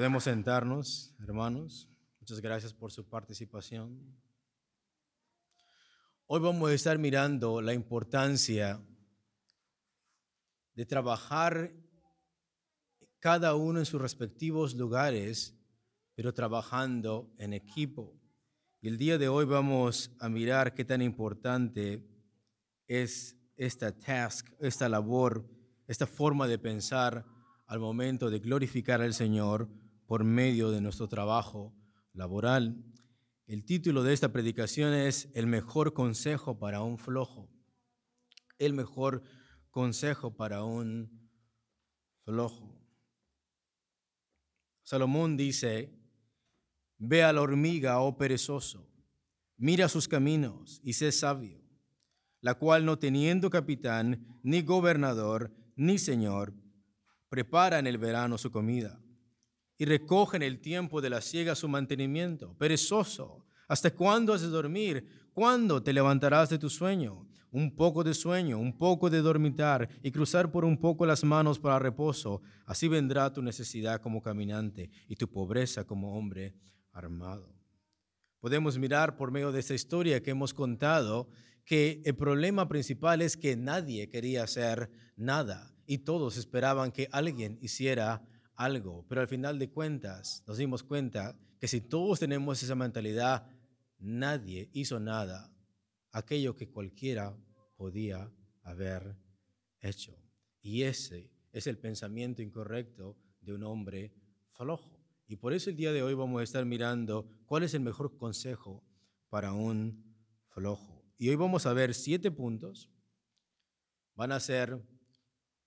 Podemos sentarnos, hermanos. Muchas gracias por su participación. Hoy vamos a estar mirando la importancia de trabajar cada uno en sus respectivos lugares, pero trabajando en equipo. Y el día de hoy vamos a mirar qué tan importante es esta task, esta labor, esta forma de pensar al momento de glorificar al Señor por medio de nuestro trabajo laboral. El título de esta predicación es El mejor consejo para un flojo. El mejor consejo para un flojo. Salomón dice, ve a la hormiga, oh perezoso, mira sus caminos y sé sabio, la cual no teniendo capitán, ni gobernador, ni señor, prepara en el verano su comida y recoge en el tiempo de la siega su mantenimiento. Perezoso, ¿hasta cuándo has de dormir? ¿Cuándo te levantarás de tu sueño? Un poco de sueño, un poco de dormitar y cruzar por un poco las manos para reposo. Así vendrá tu necesidad como caminante y tu pobreza como hombre armado. Podemos mirar por medio de esta historia que hemos contado que el problema principal es que nadie quería hacer nada y todos esperaban que alguien hiciera algo, pero al final de cuentas nos dimos cuenta que si todos tenemos esa mentalidad, nadie hizo nada, aquello que cualquiera podía haber hecho. Y ese es el pensamiento incorrecto de un hombre flojo. Y por eso el día de hoy vamos a estar mirando cuál es el mejor consejo para un flojo. Y hoy vamos a ver siete puntos. Van a ser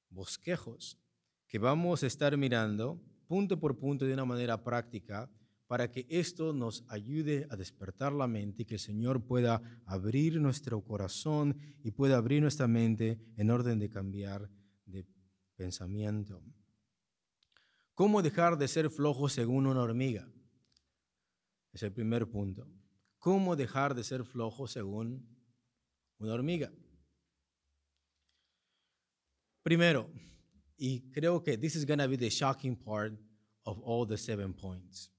bosquejos que vamos a estar mirando punto por punto de una manera práctica para que esto nos ayude a despertar la mente y que el Señor pueda abrir nuestro corazón y pueda abrir nuestra mente en orden de cambiar de pensamiento. ¿Cómo dejar de ser flojo según una hormiga? Es el primer punto. ¿Cómo dejar de ser flojo según una hormiga? Primero, y creo que this is going to be the shocking part of all the seven points.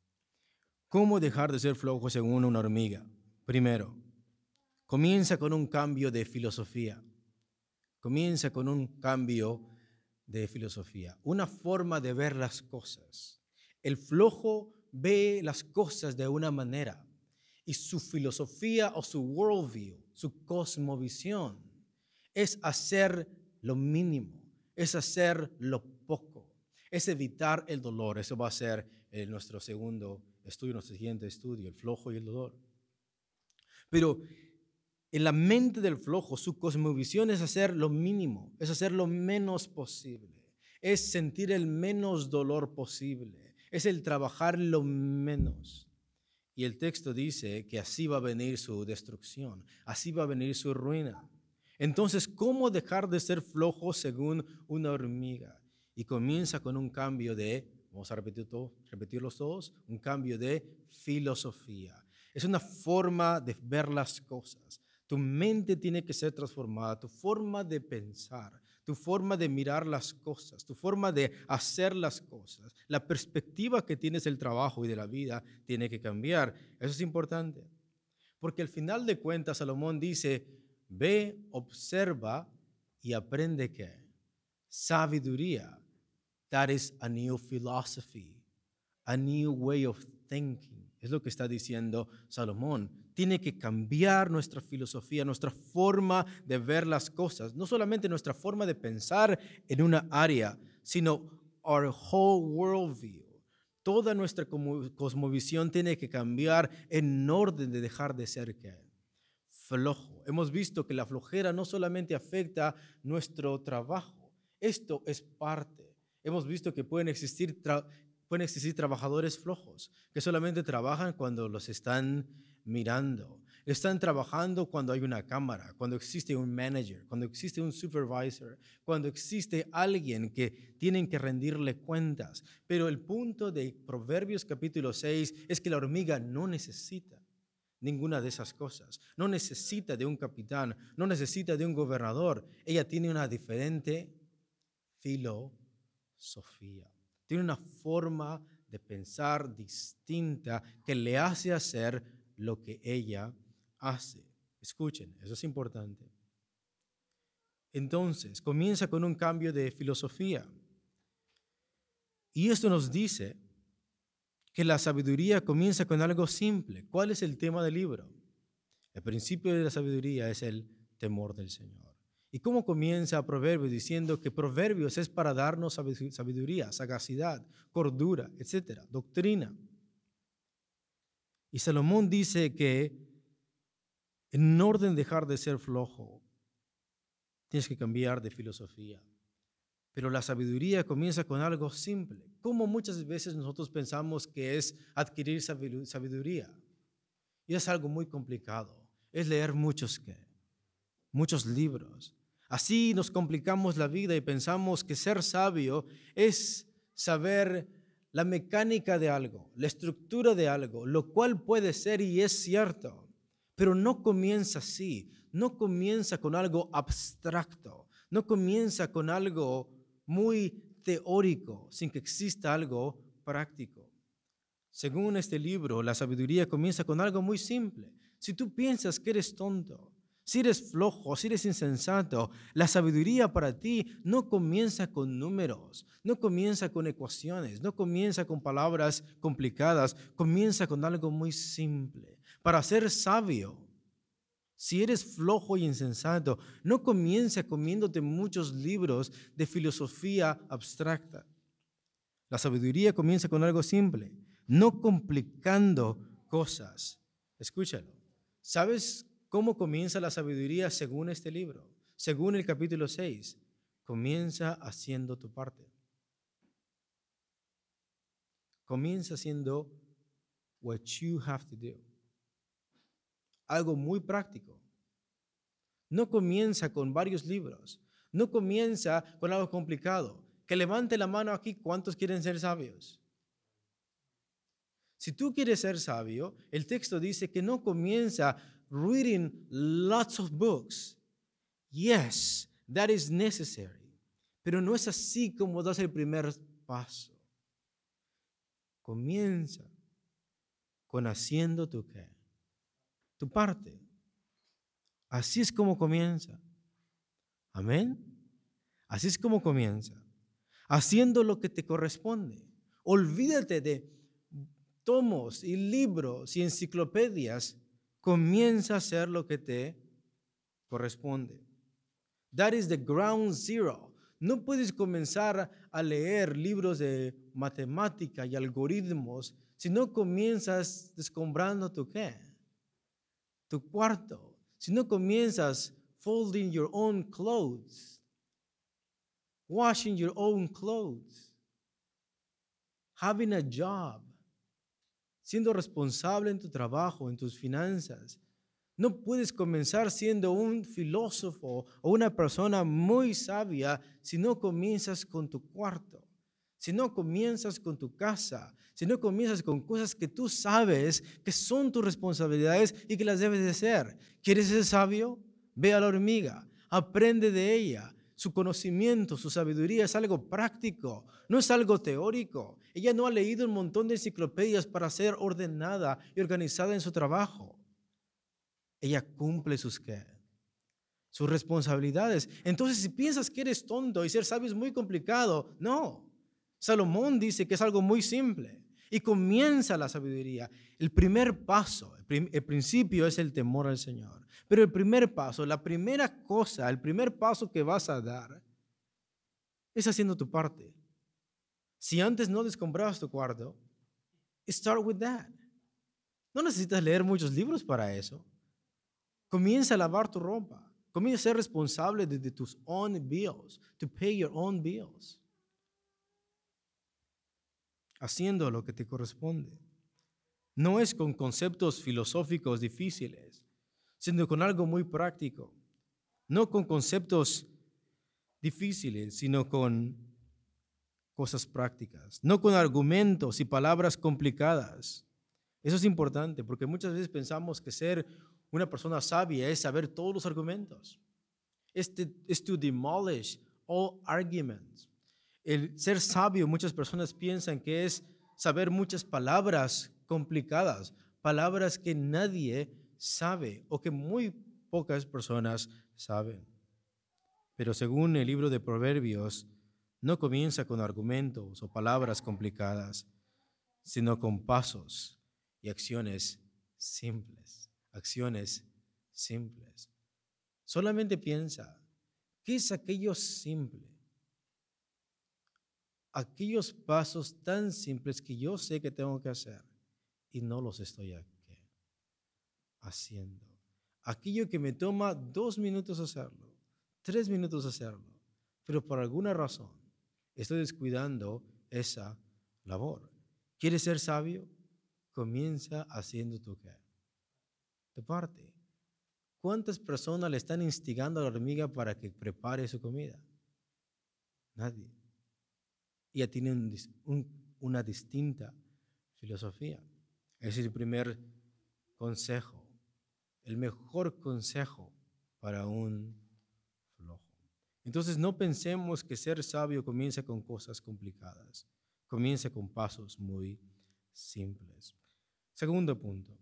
¿Cómo dejar de ser flojo según una hormiga? Primero, comienza con un cambio de filosofía. Comienza con un cambio de filosofía, una forma de ver las cosas. El flojo ve las cosas de una manera y su filosofía o su worldview, su cosmovisión, es hacer lo mínimo es hacer lo poco, es evitar el dolor. Eso va a ser eh, nuestro segundo estudio, nuestro siguiente estudio, el flojo y el dolor. Pero en la mente del flojo, su cosmovisión es hacer lo mínimo, es hacer lo menos posible, es sentir el menos dolor posible, es el trabajar lo menos. Y el texto dice que así va a venir su destrucción, así va a venir su ruina. Entonces, ¿cómo dejar de ser flojo según una hormiga? Y comienza con un cambio de, vamos a repetir todo, repetirlos todos, un cambio de filosofía. Es una forma de ver las cosas. Tu mente tiene que ser transformada, tu forma de pensar, tu forma de mirar las cosas, tu forma de hacer las cosas, la perspectiva que tienes del trabajo y de la vida tiene que cambiar. Eso es importante. Porque al final de cuentas, Salomón dice, Ve, observa y aprende que sabiduría. That is a new philosophy, a new way of thinking. Es lo que está diciendo Salomón. Tiene que cambiar nuestra filosofía, nuestra forma de ver las cosas. No solamente nuestra forma de pensar en una área, sino our whole worldview. Toda nuestra cosmovisión tiene que cambiar en orden de dejar de ser que flojo. Hemos visto que la flojera no solamente afecta nuestro trabajo, esto es parte. Hemos visto que pueden existir, pueden existir trabajadores flojos, que solamente trabajan cuando los están mirando. Están trabajando cuando hay una cámara, cuando existe un manager, cuando existe un supervisor, cuando existe alguien que tienen que rendirle cuentas. Pero el punto de Proverbios capítulo 6 es que la hormiga no necesita ninguna de esas cosas. No necesita de un capitán, no necesita de un gobernador. Ella tiene una diferente filosofía. Tiene una forma de pensar distinta que le hace hacer lo que ella hace. Escuchen, eso es importante. Entonces, comienza con un cambio de filosofía. Y esto nos dice que la sabiduría comienza con algo simple. ¿Cuál es el tema del libro? El principio de la sabiduría es el temor del Señor. ¿Y cómo comienza Proverbios diciendo que Proverbios es para darnos sabiduría, sagacidad, cordura, etcétera, doctrina? Y Salomón dice que en orden de dejar de ser flojo, tienes que cambiar de filosofía. Pero la sabiduría comienza con algo simple. Como muchas veces nosotros pensamos que es adquirir sabiduría. Y es algo muy complicado. Es leer muchos, muchos libros. Así nos complicamos la vida y pensamos que ser sabio es saber la mecánica de algo, la estructura de algo, lo cual puede ser y es cierto. Pero no comienza así, no comienza con algo abstracto, no comienza con algo muy teórico, sin que exista algo práctico. Según este libro, la sabiduría comienza con algo muy simple. Si tú piensas que eres tonto, si eres flojo, si eres insensato, la sabiduría para ti no comienza con números, no comienza con ecuaciones, no comienza con palabras complicadas, comienza con algo muy simple para ser sabio. Si eres flojo y insensato, no comienza comiéndote muchos libros de filosofía abstracta. La sabiduría comienza con algo simple, no complicando cosas. Escúchalo. ¿Sabes cómo comienza la sabiduría según este libro? Según el capítulo 6, comienza haciendo tu parte. Comienza haciendo what you have to do algo muy práctico. No comienza con varios libros, no comienza con algo complicado. Que levante la mano aquí, ¿cuántos quieren ser sabios? Si tú quieres ser sabio, el texto dice que no comienza reading lots of books. Yes, that is necessary. Pero no es así como das el primer paso. Comienza con haciendo tu qué? tu parte. Así es como comienza. Amén. Así es como comienza. Haciendo lo que te corresponde. Olvídate de tomos y libros y enciclopedias. Comienza a hacer lo que te corresponde. That is the ground zero. No puedes comenzar a leer libros de matemática y algoritmos si no comienzas descombrando tu qué tu cuarto, si no comienzas folding your own clothes, washing your own clothes, having a job, siendo responsable en tu trabajo, en tus finanzas. No puedes comenzar siendo un filósofo o una persona muy sabia si no comienzas con tu cuarto, si no comienzas con tu casa, si no comienzas con cosas que tú sabes que son tus responsabilidades y que las debes de hacer. ¿Quieres ser sabio? Ve a la hormiga, aprende de ella. Su conocimiento, su sabiduría es algo práctico, no es algo teórico. Ella no ha leído un montón de enciclopedias para ser ordenada y organizada en su trabajo. Ella cumple sus qué? Sus responsabilidades. Entonces, si piensas que eres tonto y ser sabio es muy complicado, no. Salomón dice que es algo muy simple. Y comienza la sabiduría. El primer paso, el, principio es el temor al Señor. Pero el primer paso, la primera cosa, el primer paso que vas a dar es haciendo tu parte. Si antes no descombrabas tu cuarto, start with that. No necesitas leer muchos libros para eso. Comienza a lavar tu ropa. Comienza a ser responsable de, de tus own bills, to pay your own bills haciendo lo que te corresponde. No es con conceptos filosóficos difíciles. sino con algo muy práctico, no con conceptos difíciles, sino con cosas prácticas, no con argumentos y palabras complicadas. Eso es importante porque muchas veces pensamos que ser una persona sabia es saber todos los argumentos. Es to, demolish all arguments. El ser sabio, muchas personas piensan que es saber muchas palabras complicadas, palabras que nadie sabe o que muy pocas personas saben. Pero según el libro de Proverbios, no comienza con argumentos o palabras complicadas, sino con pasos y acciones simples, acciones simples. Solamente piensa, ¿qué es aquello simple? Aquellos pasos tan simples que yo sé que tengo que hacer y no los estoy haciendo. Aquello que me toma dos minutos hacerlo, tres minutos hacerlo, pero por alguna razón estoy descuidando esa labor. ¿Quieres ser sabio? Comienza haciendo tu qué. De parte. ¿Cuántas personas le están instigando a la hormiga para que prepare su comida? Nadie. Ella tiene una distinta filosofía. Ese es el primer consejo, el mejor consejo para un. Entonces no pensemos que ser sabio comienza con cosas complicadas, comienza con pasos muy simples. Segundo punto,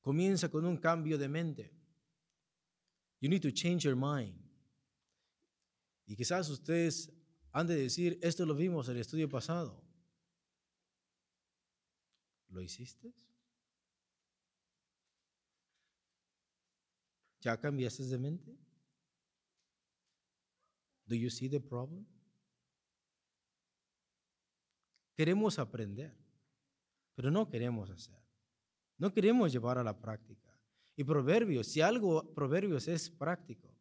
comienza con un cambio de mente. You need to change your mind. Y quizás ustedes han de decir, esto lo vimos en el estudio pasado. ¿Lo hiciste? ¿Ya cambiaste de mente? Do you see the problem? Queremos aprender, pero no queremos hacer. No queremos llevar a la práctica. Y proverbios, si algo proverbios es práctico.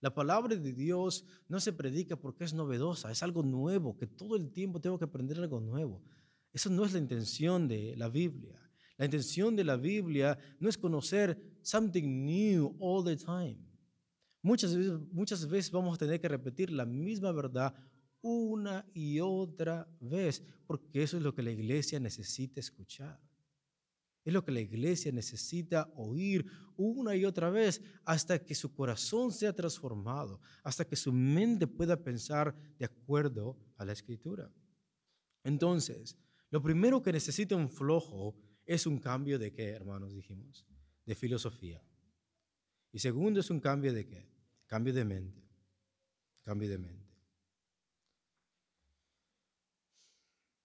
La palabra de Dios no se predica porque es novedosa, es algo nuevo, que todo el tiempo tengo que aprender algo nuevo. Eso no es la intención de la Biblia. La intención de la Biblia no es conocer something new all the time. Muchas veces, vamos a tener que repetir la misma verdad una y otra vez, porque eso es lo que la iglesia necesita escuchar. Es lo que la iglesia necesita oír una y otra vez hasta que su corazón sea transformado, hasta que su mente pueda pensar de acuerdo a la escritura. Entonces, lo primero que necesita un flojo es un cambio de qué, hermanos, dijimos, de filosofía. Y segundo es un cambio de qué? Cambio de mente. Cambio de mente.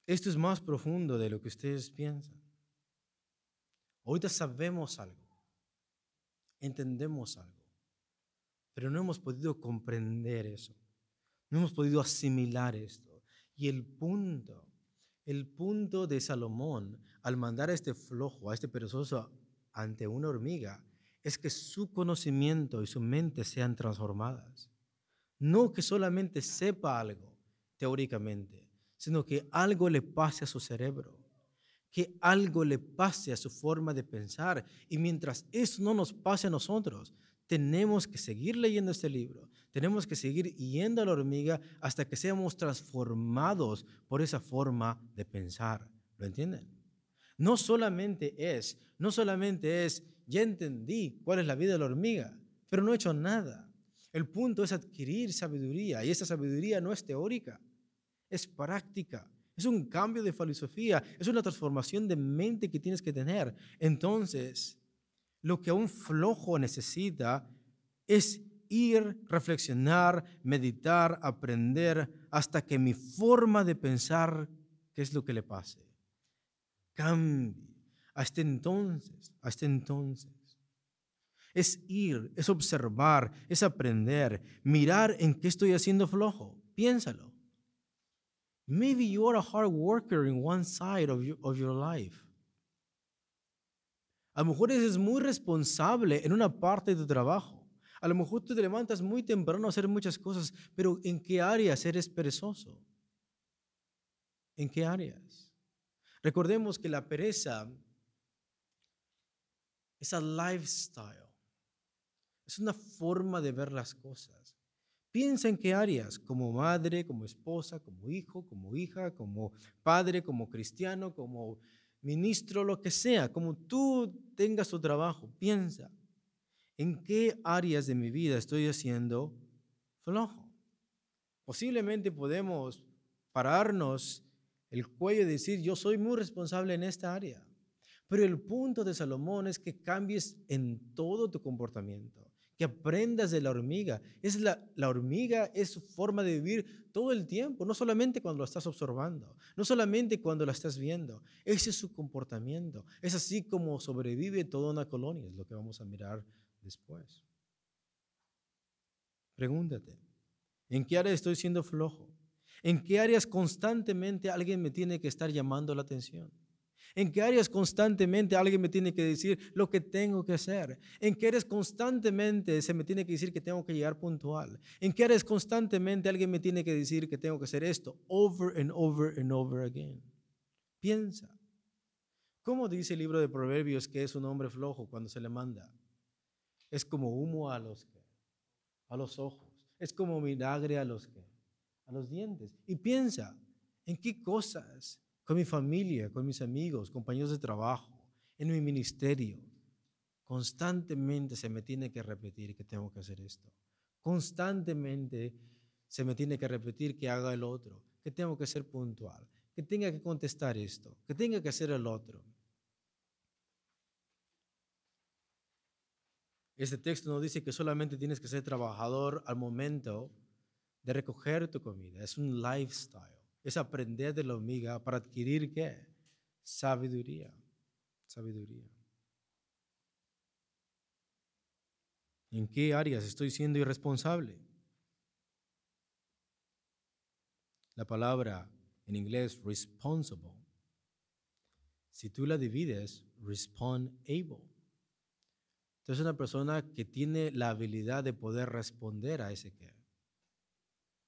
Esto es más profundo de lo que ustedes piensan. Ahorita sabemos algo, entendemos algo, pero no hemos podido comprender eso, no hemos podido asimilar esto. Y el punto el punto de Salomón al mandar a este flojo, a este perezoso ante una hormiga, es que su conocimiento y su mente sean transformadas. No que solamente sepa algo teóricamente, sino que algo le pase a su cerebro, que algo le pase a su forma de pensar. Y mientras eso no nos pase a nosotros, tenemos que seguir leyendo este libro, tenemos que seguir yendo a la hormiga hasta que seamos transformados por esa forma de pensar. ¿Lo entienden? No solamente es, no solamente es, ya entendí cuál es la vida de la hormiga, pero no he hecho nada. El punto es adquirir sabiduría y esa sabiduría no es teórica, es práctica. Es un cambio de filosofía, es una transformación de mente que tienes que tener. Entonces, lo que un flojo necesita es ir, reflexionar, meditar, aprender, hasta que mi forma de pensar, ¿qué es lo que le pase? Cambie. Hasta entonces, hasta entonces. Es ir, es observar, es aprender, mirar en qué estoy haciendo flojo. Piénsalo. Maybe you are a hard worker in one side of your, of your life. A lo mejor eres muy responsable en una parte de tu trabajo. A lo mejor tú te levantas muy temprano a hacer muchas cosas, pero ¿en qué áreas eres perezoso? ¿En qué áreas? Recordemos que la pereza Es a lifestyle. Es una forma de ver las cosas. Piensa en qué áreas, como madre, como esposa, como hijo, como hija, como padre, como cristiano, como ministro, lo que sea, como tú tengas tu trabajo. Piensa, ¿en qué áreas de mi vida estoy haciendo flojo? Posiblemente podemos pararnos el cuello y decir, yo soy muy responsable en esta área. Pero el punto de Salomón es que cambies en todo tu comportamiento que aprendas de la hormiga. Es la, la, hormiga es su forma de vivir todo el tiempo, no solamente cuando la estás observando, no solamente cuando la estás viendo. Ese es su comportamiento. Es así como sobrevive toda una colonia, es lo que vamos a mirar después. Pregúntate, ¿en qué área estoy siendo flojo? ¿En qué áreas constantemente alguien me tiene que estar llamando la atención? ¿En qué áreas constantemente alguien me tiene que decir lo que tengo que hacer? ¿En qué áreas constantemente se me tiene que decir que tengo que llegar puntual? ¿En qué áreas constantemente alguien me tiene que decir que tengo que hacer esto? Over and over and over again. Piensa. ¿Cómo dice el libro de Proverbios que es un hombre flojo cuando se le manda? Es como humo a los, a los ojos. Es como vinagre a los, a los dientes. Y piensa, ¿en qué cosas con mi familia, con mis amigos, compañeros de trabajo, en mi ministerio. Constantemente se me tiene que repetir que tengo que hacer esto. Constantemente se me tiene que repetir que haga el otro, que tengo que ser puntual, que tenga que contestar esto, que tenga que hacer el otro. Este texto no dice que solamente tienes que ser trabajador al momento de recoger tu comida, es un lifestyle es aprender de la hormiga para adquirir qué? Sabiduría. Sabiduría. ¿En qué áreas estoy siendo irresponsable? La palabra en inglés responsible. Si tú la divides, respondable. Entonces una persona que tiene la habilidad de poder responder a ese ¿qué?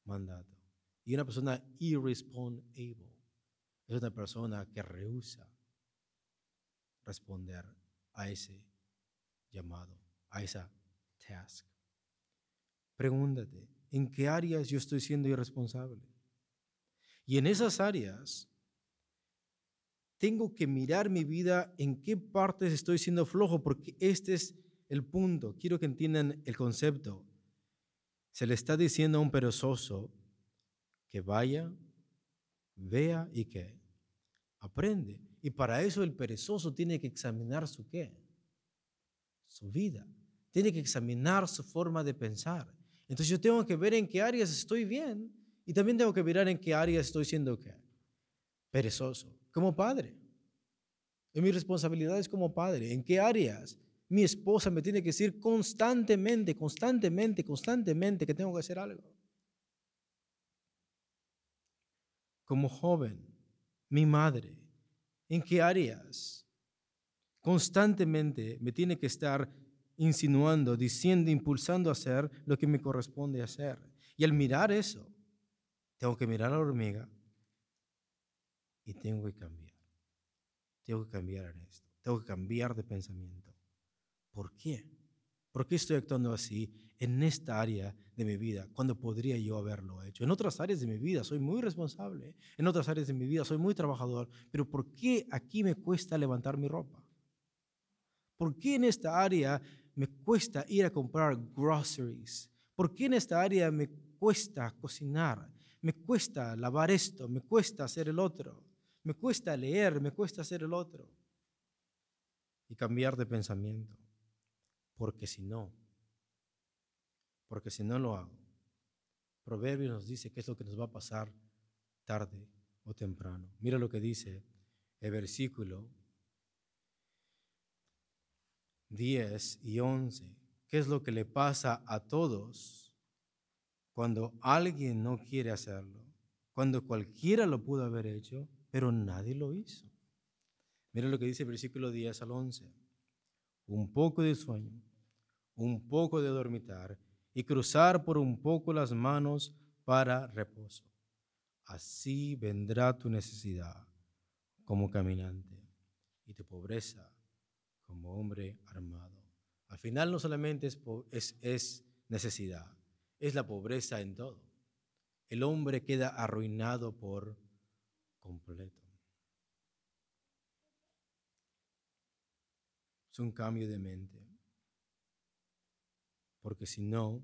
mandato. Y una persona irresponsable es una persona que rehúsa responder a ese llamado, a esa task. Pregúntate, ¿en qué áreas yo estoy siendo irresponsable? Y en esas áreas tengo que mirar mi vida en qué partes estoy siendo flojo, porque este es el punto. Quiero que entiendan el concepto. Se le está diciendo a un perezoso, que vaya, vea y que aprende. Y para eso el perezoso tiene que examinar su qué, su vida. Tiene que examinar su forma de pensar. Entonces yo tengo que ver en qué áreas estoy bien y también tengo que mirar en qué áreas estoy siendo qué, perezoso, como padre. En mis responsabilidades como padre, en qué áreas mi esposa me tiene que decir constantemente, constantemente, constantemente que tengo que hacer algo. Como joven, mi madre, en qué áreas constantemente me tiene que estar insinuando, diciendo, impulsando a hacer lo que me corresponde hacer. Y al mirar eso, tengo que mirar a la hormiga y tengo que cambiar. Tengo que cambiar en esto. Tengo que cambiar de pensamiento. ¿Por qué? ¿Por qué estoy actuando así en esta área de mi vida cuando podría yo haberlo hecho? En otras áreas de mi vida soy muy responsable, en otras áreas de mi vida soy muy trabajador, pero ¿por qué aquí me cuesta levantar mi ropa? ¿Por qué en esta área me cuesta ir a comprar groceries? ¿Por qué en esta área me cuesta cocinar? Me cuesta lavar esto, me cuesta hacer el otro, me cuesta leer, me cuesta hacer el otro. Y cambiar de pensamiento porque si no, porque si no lo hago, Proverbios nos dice qué es lo que nos va a pasar tarde o temprano. Mira lo que dice el versículo 10 y 11. ¿Qué es lo que le pasa a todos cuando alguien no quiere hacerlo? Cuando cualquiera lo pudo haber hecho, pero nadie lo hizo. Mira lo que dice el versículo 10 al 11. Un poco de sueño un poco de dormitar y cruzar por un poco las manos para reposo. Así vendrá tu necesidad como caminante y tu pobreza como hombre armado. Al final no solamente es, es, es necesidad, es la pobreza en todo. El hombre queda arruinado por completo. Es un cambio de mente. Porque si no,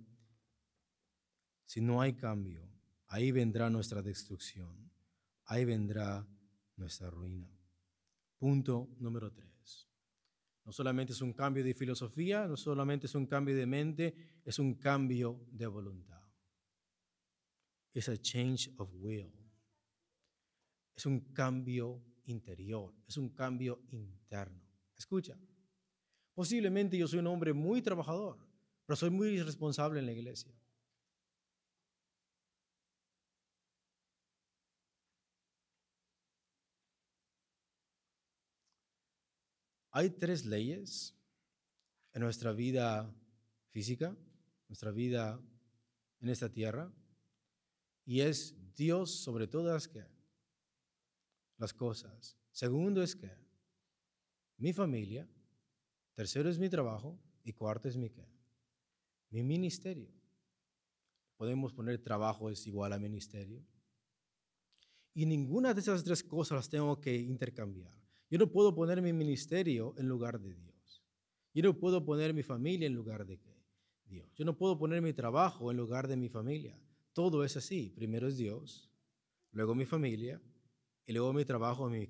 si no hay cambio, ahí vendrá nuestra destrucción, ahí vendrá nuestra ruina. Punto número tres. No solamente es un cambio de filosofía, no solamente es un cambio de mente, es un cambio de voluntad. Es a change of will. Es un cambio interior, es un cambio interno. Escucha, posiblemente yo soy un hombre muy trabajador, pero soy muy irresponsable en la iglesia. Hay tres leyes en nuestra vida física, nuestra vida en esta tierra, y es Dios sobre todas que las cosas. Segundo es que mi familia, tercero es mi trabajo y cuarto es mi qué? Mi ministerio. Podemos poner trabajo es igual a ministerio. Y ninguna de esas tres cosas las tengo que intercambiar. Yo no puedo poner mi ministerio en lugar de Dios. Yo no puedo poner mi familia en lugar de Dios. Yo no puedo poner mi trabajo en lugar de mi familia. Todo es así. Primero es Dios, luego mi familia y luego mi trabajo, mi,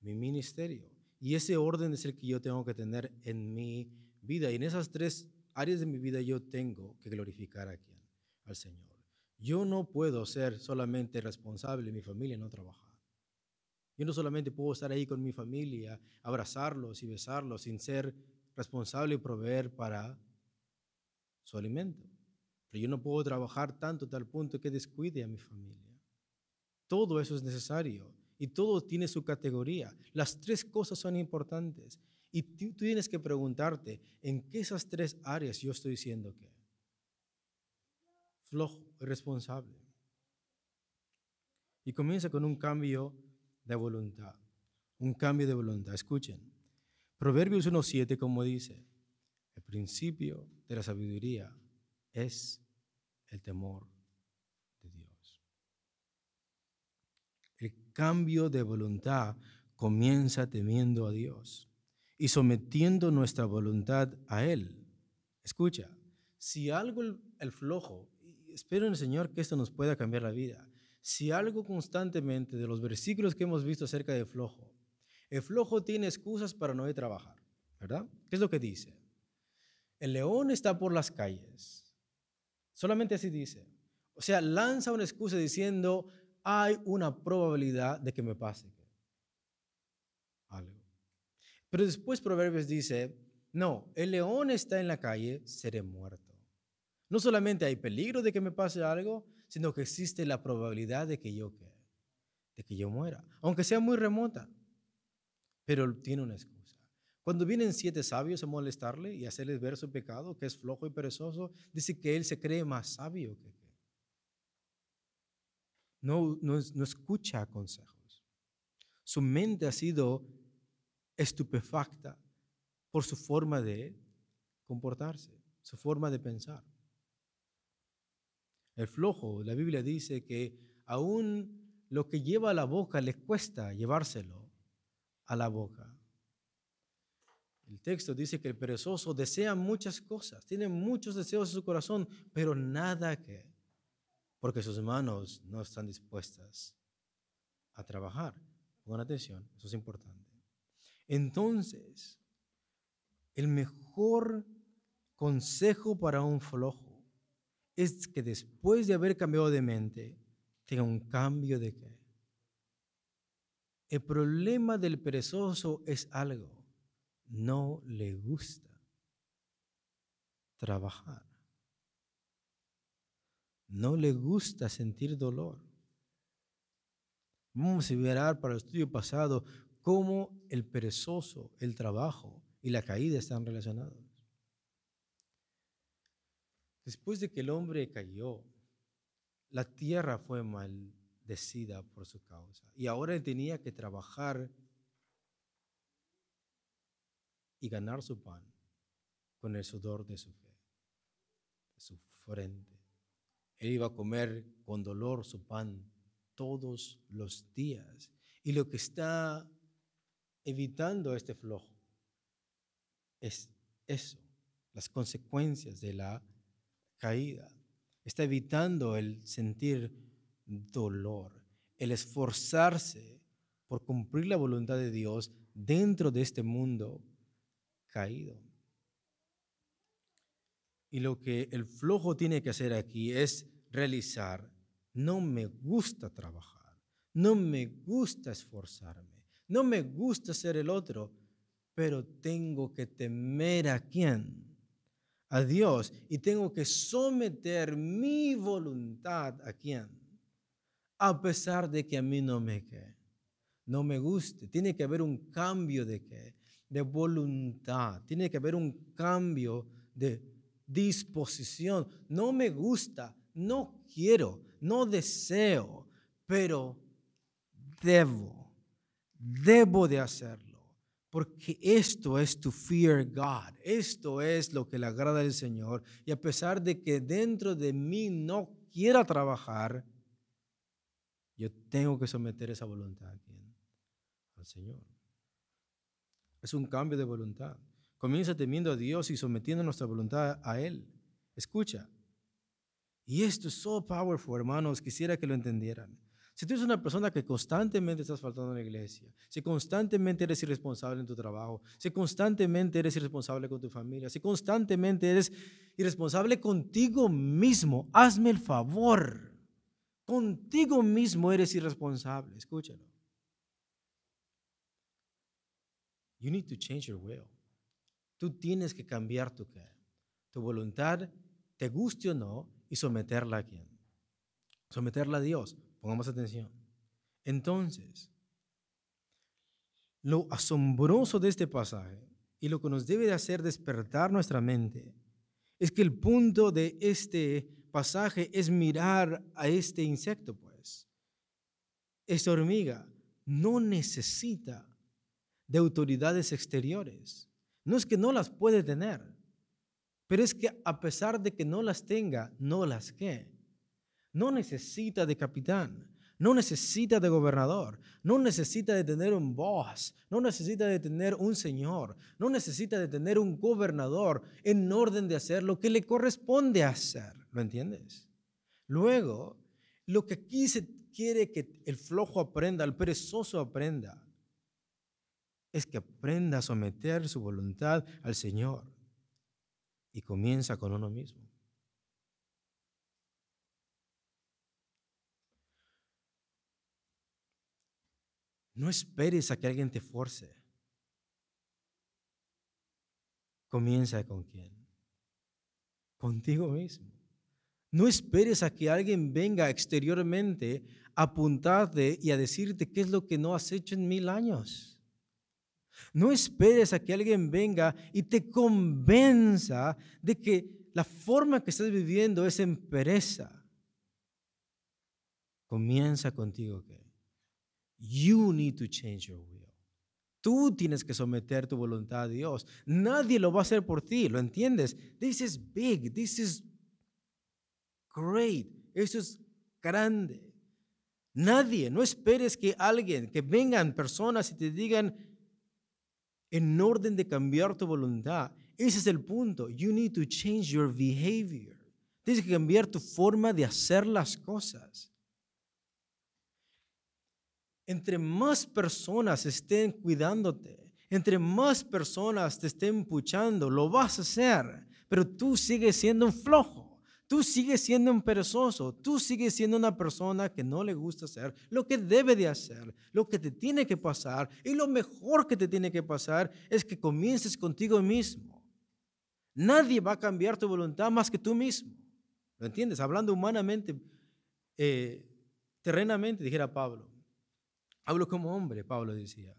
mi ministerio. Y ese orden es el que yo tengo que tener en mi vida. Y en esas tres áreas de mi vida yo tengo que glorificar a quién? Al Señor. Yo no puedo ser solamente responsable de mi familia y no trabajar. Yo no solamente puedo estar ahí con mi familia, abrazarlos y besarlos sin ser responsable y proveer para su alimento. Pero yo no puedo trabajar tanto tal punto que descuide a mi familia. Todo eso es necesario y todo tiene su categoría. Las tres cosas son importantes y tú, tienes que preguntarte en qué esas tres áreas yo estoy diciendo que flojo, irresponsable. Y comienza con un cambio de voluntad. Un cambio de voluntad. Escuchen. Proverbios 1.7, como dice, el principio de la sabiduría es el temor de Dios. El cambio de voluntad comienza temiendo a Dios y sometiendo nuestra voluntad a Él. Escucha, si algo el, flojo, espero en el Señor que esto nos pueda cambiar la vida, si algo constantemente de los versículos que hemos visto acerca de flojo, el flojo tiene excusas para no ir a trabajar, ¿verdad? ¿Qué es lo que dice? El león está por las calles. Solamente así dice. O sea, lanza una excusa diciendo, hay una probabilidad de que me pase algo. Pero después Proverbios dice, no, el león está en la calle, seré muerto. No solamente hay peligro de que me pase algo, sino que existe la probabilidad de que yo, de que yo muera, aunque sea muy remota, pero tiene una excusa. Cuando vienen siete sabios a molestarle y hacerles ver su pecado, que es flojo y perezoso, dice que él se cree más sabio que él. No, no, no escucha consejos. Su mente ha sido estupefacta por su forma de comportarse, su forma de pensar. El flojo, la Biblia dice que aún lo que lleva a la boca le cuesta llevárselo a la boca. El texto dice que el perezoso desea muchas cosas, tiene muchos deseos en su corazón, pero nada que, porque sus manos no están dispuestas a trabajar. Pongan atención, eso es importante. Entonces, el mejor consejo para un flojo es que después de haber cambiado de mente, tenga un cambio de qué. El problema del perezoso es algo, no le gusta trabajar. No le gusta sentir dolor. Vamos a mirar para el estudio pasado cómo el perezoso, el trabajo y la caída están relacionados. Después de que el hombre cayó, la tierra fue maldecida por su causa. Y ahora él tenía que trabajar y ganar su pan con el sudor de su fe, de su frente. Él iba a comer con dolor su pan todos los días. Y lo que está evitando este flojo es eso, las consecuencias de la caída. Está evitando el sentir dolor, el esforzarse por cumplir la voluntad de Dios dentro de este mundo caído. Y lo que el flojo tiene que hacer aquí es realizar, no me gusta trabajar, no me gusta esforzarme, no me gusta ser el otro, pero tengo que temer a quién? A Dios y tengo que someter mi voluntad a quién? A pesar de que a mí no me quede, no me guste. Tiene que haber un cambio de qué? De voluntad. Tiene que haber un cambio de disposición. No me gusta, no quiero, no deseo, pero debo, debo de hacerlo. Porque esto es to fear God. Esto es lo que le agrada al Señor. Y a pesar de que dentro de mí no quiera trabajar, yo tengo que someter esa voluntad al Señor. Es un cambio de voluntad. Comienza temiendo a Dios y sometiendo nuestra voluntad a Él. Escucha. Y esto es so powerful, hermanos. Quisiera que lo entendieran. Si tú eres una persona que constantemente estás faltando en la iglesia, si constantemente eres irresponsable en tu trabajo, si constantemente eres irresponsable con tu familia, si constantemente eres irresponsable contigo mismo, hazme el favor. Contigo mismo eres irresponsable. Escúchalo. You need to change your will. Tú tienes que cambiar tu, tu voluntad, te guste o no, y someterla a quién? Someterla a Dios. Pongamos atención. Entonces, lo asombroso de este pasaje y lo que nos debe de hacer despertar nuestra mente es que el punto de este pasaje es mirar a este insecto, pues. Esta hormiga no necesita de autoridades exteriores. No es que no las puede tener, pero es que a pesar de que no las tenga, no las que no necesita de capitán, no necesita de gobernador, no necesita de tener un boss, no necesita de tener un señor, no necesita de tener un gobernador en orden de hacer lo que le corresponde hacer. ¿Lo entiendes? Luego, lo que aquí se quiere que el flojo aprenda, el perezoso aprenda, es que aprenda a someter su voluntad al Señor y comienza con uno mismo. No esperes a que alguien te force. Comienza con quién? Contigo mismo. No esperes a que alguien venga exteriormente a apuntarte y a decirte qué es lo que no has hecho en mil años. No esperes a que alguien venga y te convenza de que la forma que estás viviendo es en pereza. Comienza contigo. ¿qué? You need to change your will. Tú tienes que someter tu voluntad a Dios. Nadie lo va a hacer por ti, ¿lo entiendes? This is big, this is great, eso es grande. Nadie, no esperes que alguien, que vengan personas y te digan en orden de cambiar tu voluntad. Ese es el punto. You need to change your behavior. Tienes que cambiar tu forma de hacer las cosas entre más personas estén cuidándote, entre más personas te estén puchando, lo vas a hacer, pero tú sigues siendo un flojo. Tú sigues siendo un perezoso, tú sigues siendo una persona que no le gusta hacer lo que debe de hacer, lo que te tiene que pasar y lo mejor que te tiene que pasar es que comiences contigo mismo. Nadie va a cambiar tu voluntad más que tú mismo. ¿Lo entiendes? Hablando humanamente, eh, terrenamente, dijera Pablo. Hablo como hombre, Pablo decía.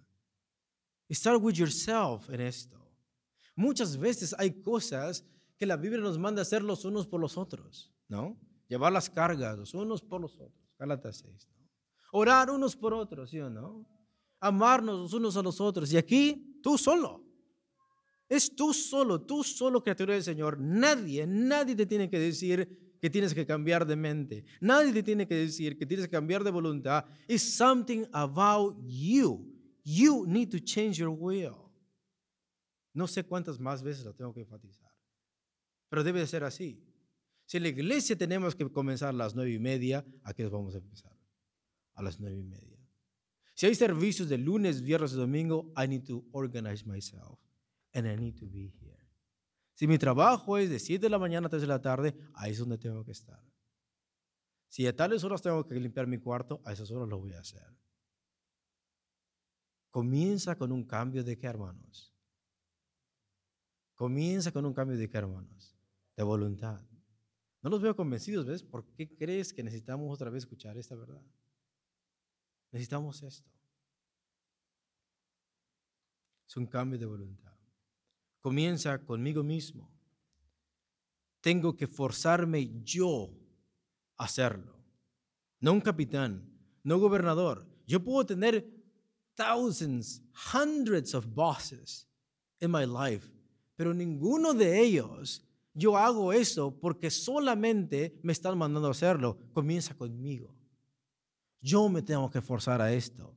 Start with yourself en esto. Muchas veces hay cosas que la Biblia nos manda hacer los unos por los otros, ¿no? Llevar las cargas los unos por los otros. Gálatas 6, ¿no? Orar unos por otros, ¿sí o no? Amarnos los unos a los otros. Y aquí, tú solo. Es tú solo, tú solo criatura del Señor. Nadie, nadie te tiene que decir que tienes que cambiar de mente. Nadie te tiene que decir que tienes que cambiar de voluntad. It's something about you. You need to change your will. No sé cuántas más veces lo tengo que enfatizar, pero debe de ser así. Si en la iglesia tenemos que comenzar a las nueve y media, ¿a qué vamos a empezar? A las nueve y media. Si hay servicios de lunes, viernes y domingo, I need to organize myself and I need to be here. Si mi trabajo es de 7 de la mañana a 3 de la tarde, ahí es donde tengo que estar. Si a tales horas tengo que limpiar mi cuarto, a esas horas lo voy a hacer. Comienza con un cambio de qué, hermanos? Comienza con un cambio de qué, hermanos? De voluntad. No los veo convencidos, ¿ves? ¿Por qué crees que necesitamos otra vez escuchar esta verdad? Necesitamos esto. Es un cambio de voluntad. Comienza conmigo mismo. Tengo que forzarme yo a hacerlo. No un capitán, no gobernador. Yo puedo tener thousands, hundreds of bosses in my life, pero ninguno de ellos yo hago eso porque solamente me están mandando a hacerlo. Comienza conmigo. Yo me tengo que forzar a esto.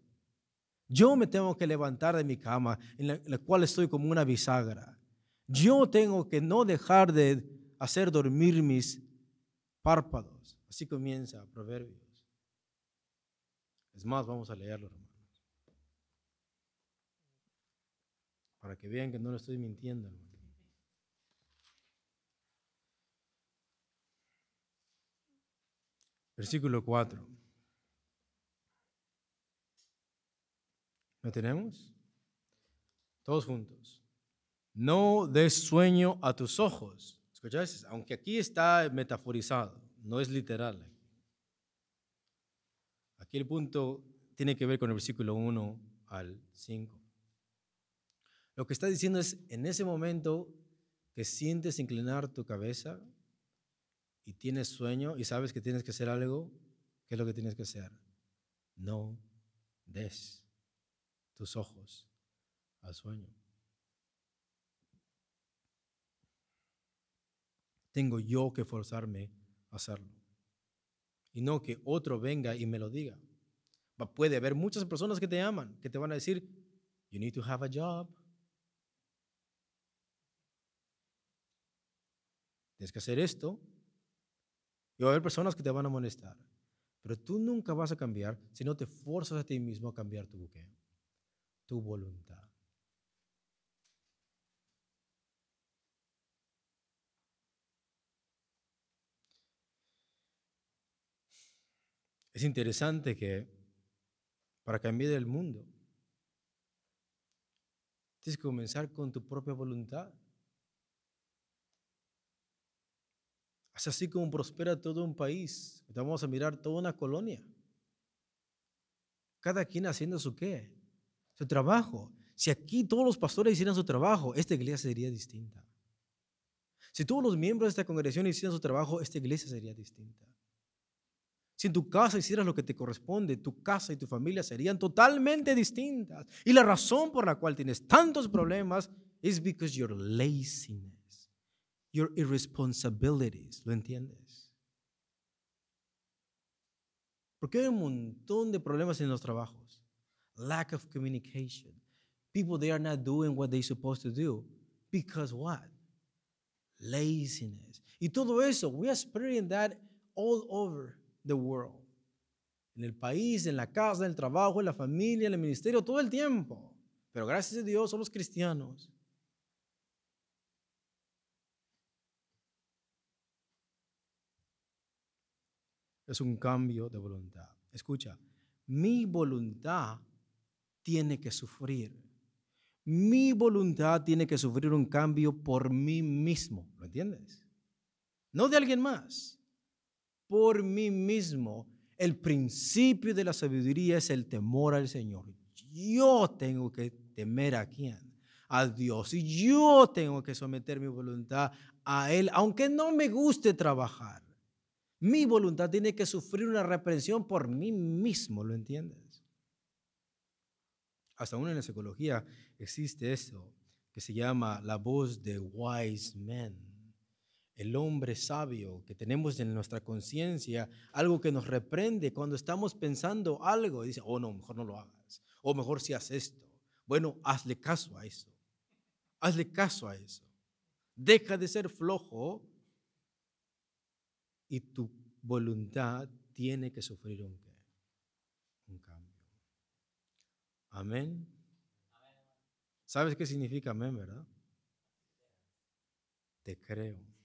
Yo me tengo que levantar de mi cama, en la, cual estoy como una bisagra. Yo tengo que no dejar de hacer dormir mis párpados. Así comienza Proverbios. Es más, vamos a leerlo, hermanos. Para que vean que no lo estoy mintiendo, hermano. Versículo 4. ¿Lo tenemos? Todos juntos. No des sueño a tus ojos. ¿Escuchaste? Aunque aquí está metaforizado, no es literal. Aquí el punto tiene que ver con el versículo 1 al 5. Lo que está diciendo es, en ese momento que sientes inclinar tu cabeza y tienes sueño y sabes que tienes que hacer algo, ¿qué es lo que tienes que hacer? No des tus ojos al sueño. Tengo yo que forzarme a hacerlo. Y no que otro venga y me lo diga. Puede haber muchas personas que te aman, que te van a decir, you need to have a job. Tienes que hacer esto. Y va a haber personas que te van a molestar. Pero tú nunca vas a cambiar si no te forzas a ti mismo a cambiar tu buque tu voluntad. Es interesante que para cambiar el mundo, tienes que comenzar con tu propia voluntad. Es así como prospera todo un país. Vamos a mirar toda una colonia. Cada quien haciendo su qué su trabajo. Si aquí todos los pastores hicieran su trabajo, esta iglesia sería distinta. Si todos los miembros de esta congregación hicieran su trabajo, esta iglesia sería distinta. Si en tu casa hicieras lo que te corresponde, tu casa y tu familia serían totalmente distintas. Y la razón por la cual tienes tantos problemas es because your laziness, your irresponsibilities, ¿lo entiendes? Porque hay un montón de problemas en los trabajos lack of communication. People, they are not doing what they're supposed to do. Because what? Laziness. Y todo eso, we are experiencing that all over the world. En el país, en la casa, en el trabajo, en la familia, en el ministerio, todo el tiempo. Pero gracias a Dios somos cristianos. Es un cambio de voluntad. Escucha, mi voluntad tiene que sufrir. Mi voluntad tiene que sufrir un cambio por mí mismo. ¿Lo entiendes? No de alguien más. Por mí mismo. El principio de la sabiduría es el temor al Señor. Yo tengo que temer a quién? A Dios. Y yo tengo que someter mi voluntad a Él, aunque no me guste trabajar. Mi voluntad tiene que sufrir una reprensión por mí mismo, ¿lo entiendes? Hasta aún en la psicología existe eso, que se llama La voz de Wise Men, el hombre sabio que tenemos en nuestra conciencia, algo que nos reprende cuando estamos pensando algo y dice, oh no, mejor no lo hagas, o mejor si haces esto. Bueno, hazle caso a eso, hazle caso a eso. Deja de ser flojo y tu voluntad tiene que sufrir un cambio. Amén. ¿Sabes qué significa amén, verdad? Te creo.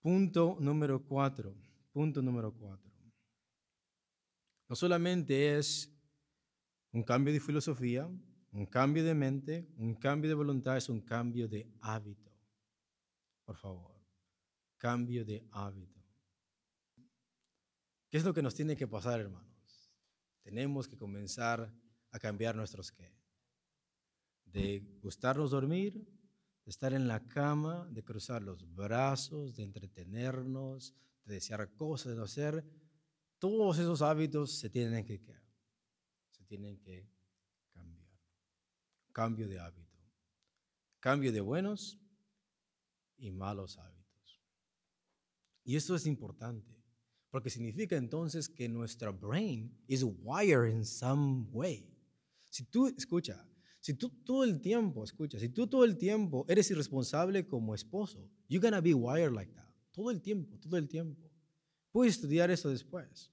Punto número cuatro. Punto número cuatro. No solamente es un cambio de filosofía, un cambio de mente, un cambio de voluntad, es un cambio de hábito. Por favor, cambio de hábito. ¿Qué es lo que nos tiene que pasar, hermanos? Tenemos que comenzar a cambiar nuestros qué de gustarnos dormir, de estar en la cama, de cruzar los brazos, de entretenernos, de desear cosas, de no hacer. Todos esos hábitos se tienen que se tienen que cambiar. Cambio de hábito. Cambio de buenos y malos hábitos. Y esto es importante, porque significa entonces que nuestra brain is wired in some way. Si tú, escucha, si tú todo el tiempo, escucha, si tú todo el tiempo eres irresponsable como esposo, you're gonna be wired like that. Todo el tiempo, todo el tiempo. Puedes estudiar eso después.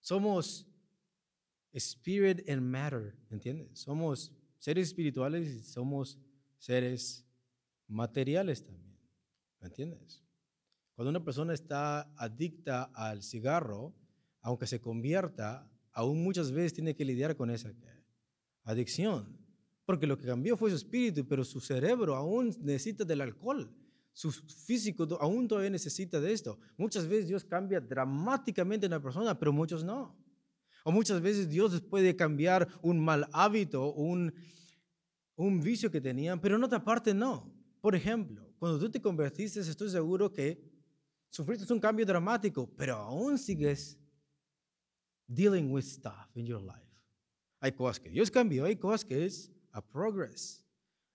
Somos spirit and matter, ¿entiendes? Somos seres espirituales y somos seres materiales también, ¿me entiendes? Cuando una persona está adicta al cigarro, aunque se convierta, aún muchas veces tiene que lidiar con esa adicción. Porque lo que cambió fue su espíritu, pero su cerebro aún necesita del alcohol. Su físico aún todavía necesita de esto. Muchas veces Dios cambia dramáticamente a una persona, pero muchos no. O muchas veces Dios puede cambiar un mal hábito, un, un vicio que tenían, pero en otra parte no. Por ejemplo, cuando tú te convertiste, estoy seguro que sufriste un cambio dramático, pero aún sigues dealing with stuff in your life. Hay cosas que Dios cambió, hay cosas que es a progress.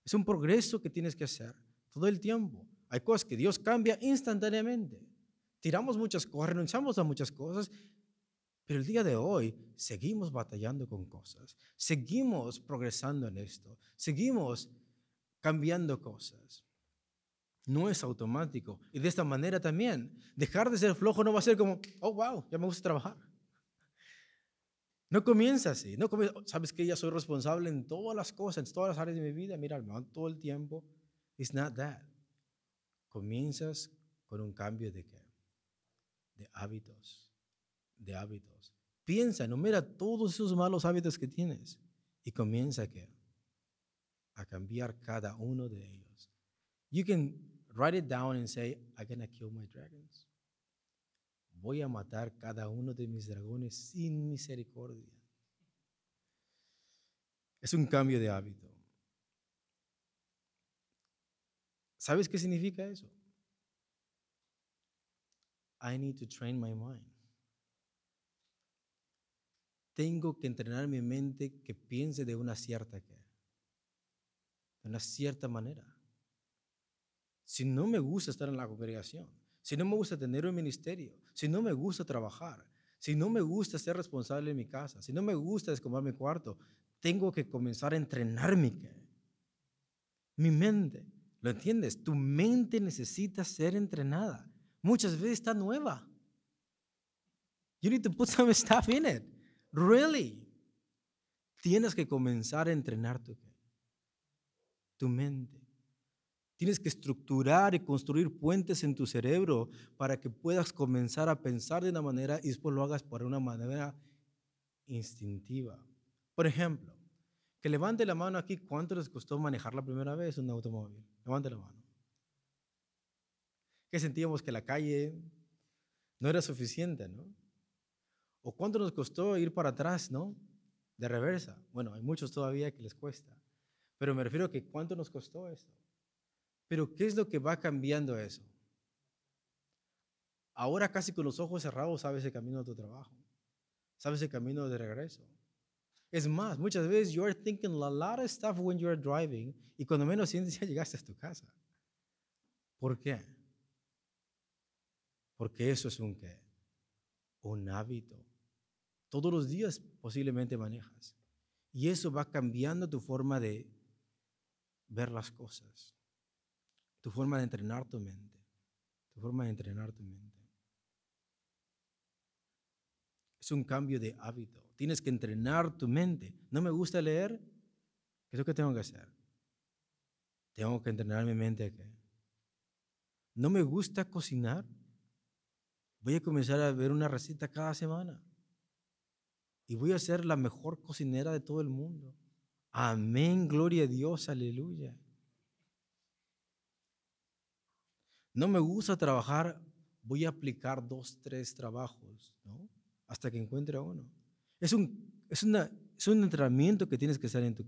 Es un progreso que tienes que hacer todo el tiempo. Hay cosas que Dios cambia instantáneamente. Tiramos muchas cosas, renunciamos a muchas cosas, pero el día de hoy seguimos batallando con cosas, seguimos progresando en esto, seguimos cambiando cosas. No es automático. Y de esta manera también, dejar de ser flojo no va a ser como, oh, wow, ya me gusta trabajar. No comienza así. No comienza, sabes que ya soy responsable en todas las cosas, en todas las áreas de mi vida. Mira, me todo el tiempo. It's not that. Comienzas con un cambio de qué? De hábitos. De hábitos. Piensa, mira todos esos malos hábitos que tienes y comienza qué? A cambiar cada uno de ellos. You can write it down and say, I'm gonna kill my dragons voy a matar cada uno de mis dragones sin misericordia. Es un cambio de hábito. ¿Sabes qué significa eso? I need to train my mind. Tengo que entrenar mi mente que piense de una cierta de una cierta manera. Si no me gusta estar en la congregación, si no me gusta tener un ministerio, si no me gusta trabajar, si no me gusta ser responsable en mi casa, si no me gusta descomar mi cuarto, tengo que comenzar a entrenar mi, mi mente. ¿Lo entiendes? Tu mente necesita ser entrenada. Muchas veces está nueva. You need to put some stuff in it. Really. Tienes que comenzar a entrenar tu, tu mente. Tienes que estructurar y construir puentes en tu cerebro para que puedas comenzar a pensar de una manera y después lo hagas por una manera instintiva. Por ejemplo, que levante la mano aquí, ¿cuánto les costó manejar la primera vez un automóvil? Levante la mano. Que sentíamos que la calle no era suficiente, ¿no? ¿O cuánto nos costó ir para atrás, ¿no? De reversa. Bueno, hay muchos todavía que les cuesta. Pero me refiero a que cuánto nos costó esto. Pero ¿qué es lo que va cambiando eso? Ahora casi con los ojos cerrados sabes el camino de tu trabajo, sabes el camino de regreso. Es más, muchas veces you're thinking a lot of stuff when you're driving y cuando menos sientes ya llegaste a tu casa. ¿Por qué? Porque eso es un qué? Un hábito. Todos los días posiblemente manejas. Y eso va cambiando tu forma de ver las cosas, tu forma de entrenar tu mente, tu forma de entrenar tu mente. Es un cambio de hábito. Tienes que entrenar tu mente. No me gusta leer. ¿Qué es lo que tengo que hacer? Tengo que entrenar mi mente qué? No me gusta cocinar. Voy a comenzar a ver una receta cada semana. Y voy a ser la mejor cocinera de todo el mundo. Amén, gloria a Dios, aleluya. No me gusta trabajar, voy a aplicar dos, tres trabajos, ¿no? hasta que encuentre uno. Es un, es, una, es un entrenamiento que tienes que hacer en tu,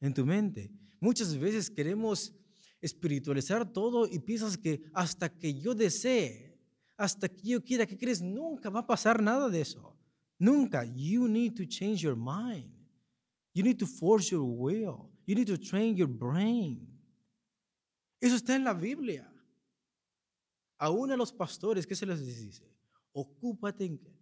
en tu mente. Muchas veces queremos espiritualizar todo y piensas que hasta que yo desee, hasta que yo quiera, que crees? Nunca va a pasar nada de eso. Nunca. You need to change your mind. You need to force your will. You need to train your brain. Eso está en la Biblia. Aún a los pastores, ¿qué se les dice? Ocúpate en qué?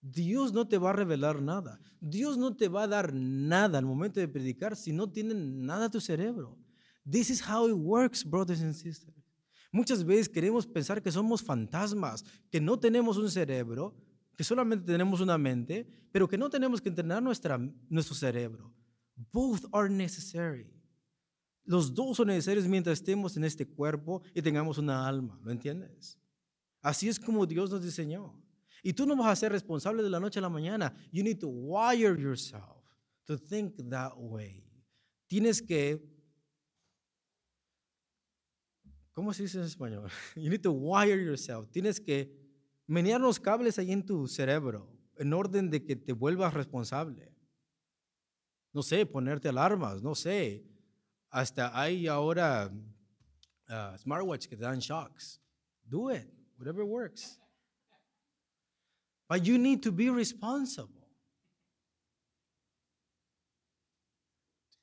Dios no te va a revelar nada. Dios no te va a dar nada al momento de predicar si no tienen nada a tu cerebro. This is how it works, brothers and sisters. Muchas veces queremos pensar que somos fantasmas, que no tenemos un cerebro, que solamente tenemos una mente, pero que no tenemos que entrenar nuestra, nuestro cerebro. Both are necessary. Los dos son necesarios mientras estemos en este cuerpo y tengamos una alma, ¿lo entiendes? Así es como Dios nos diseñó. Y tú no vas a ser responsable de la noche a la mañana. You need to wire yourself to think that way. Tienes que ¿Cómo se dice en español? You need to wire yourself. Tienes que menear los cables ahí en tu cerebro en orden de que te vuelvas responsable. No sé, ponerte alarmas, no sé. Hasta hay ahora uh, smartwatch que te dan shocks. Do it, whatever works. But you need to be responsible.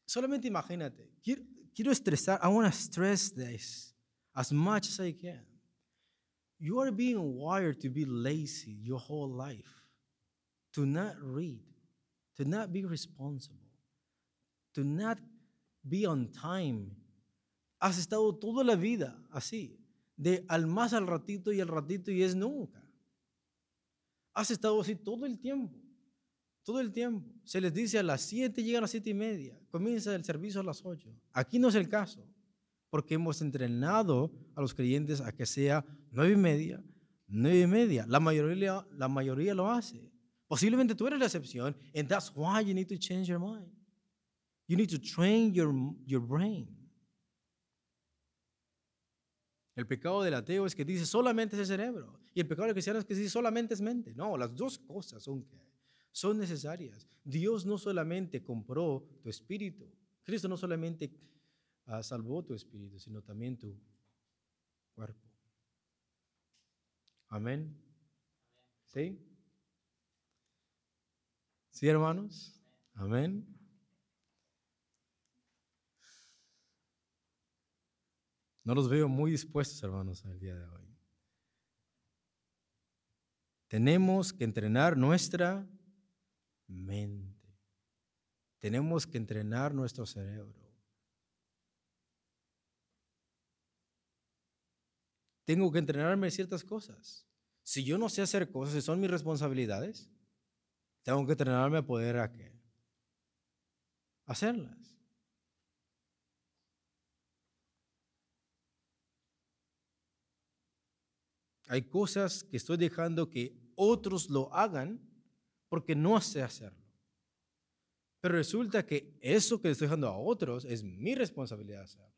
Solamente imagínate, quiero, quiero estresar, I want to stress this as much as I can. You are being wired to be lazy your whole life, to not read, to not be responsible, to not be on time. Has estado toda la vida así, de al más al ratito y al ratito y es nunca. Has estado así todo el tiempo. Todo el tiempo. Se les dice a las 7, llegan a las 7 y media. Comienza el servicio a las 8. Aquí no es el caso. Porque hemos entrenado a los creyentes a que sea 9 y media, 9 y media. La mayoría, la mayoría lo hace. Posiblemente tú eres la excepción. And that's why you need to change your mind. You need to train your, your brain. El pecado del ateo es que dice solamente es el cerebro. Y el pecado del cristiano es que dice solamente es mente. No, las dos cosas son, son necesarias. Dios no solamente compró tu espíritu. Cristo no solamente uh, salvó tu espíritu, sino también tu cuerpo. Amén. ¿Sí? ¿Sí, hermanos? Amén. No los veo muy dispuestos, hermanos, el día de hoy. Tenemos que entrenar nuestra mente. Tenemos que entrenar nuestro cerebro. Tengo que entrenarme ciertas cosas. Si yo no sé hacer cosas y son mis responsabilidades, tengo que entrenarme a poder a? Hacerlas. Hay cosas que estoy dejando que otros lo hagan porque no sé hacerlo. Pero resulta que eso que estoy dejando a otros es mi responsabilidad hacerlo.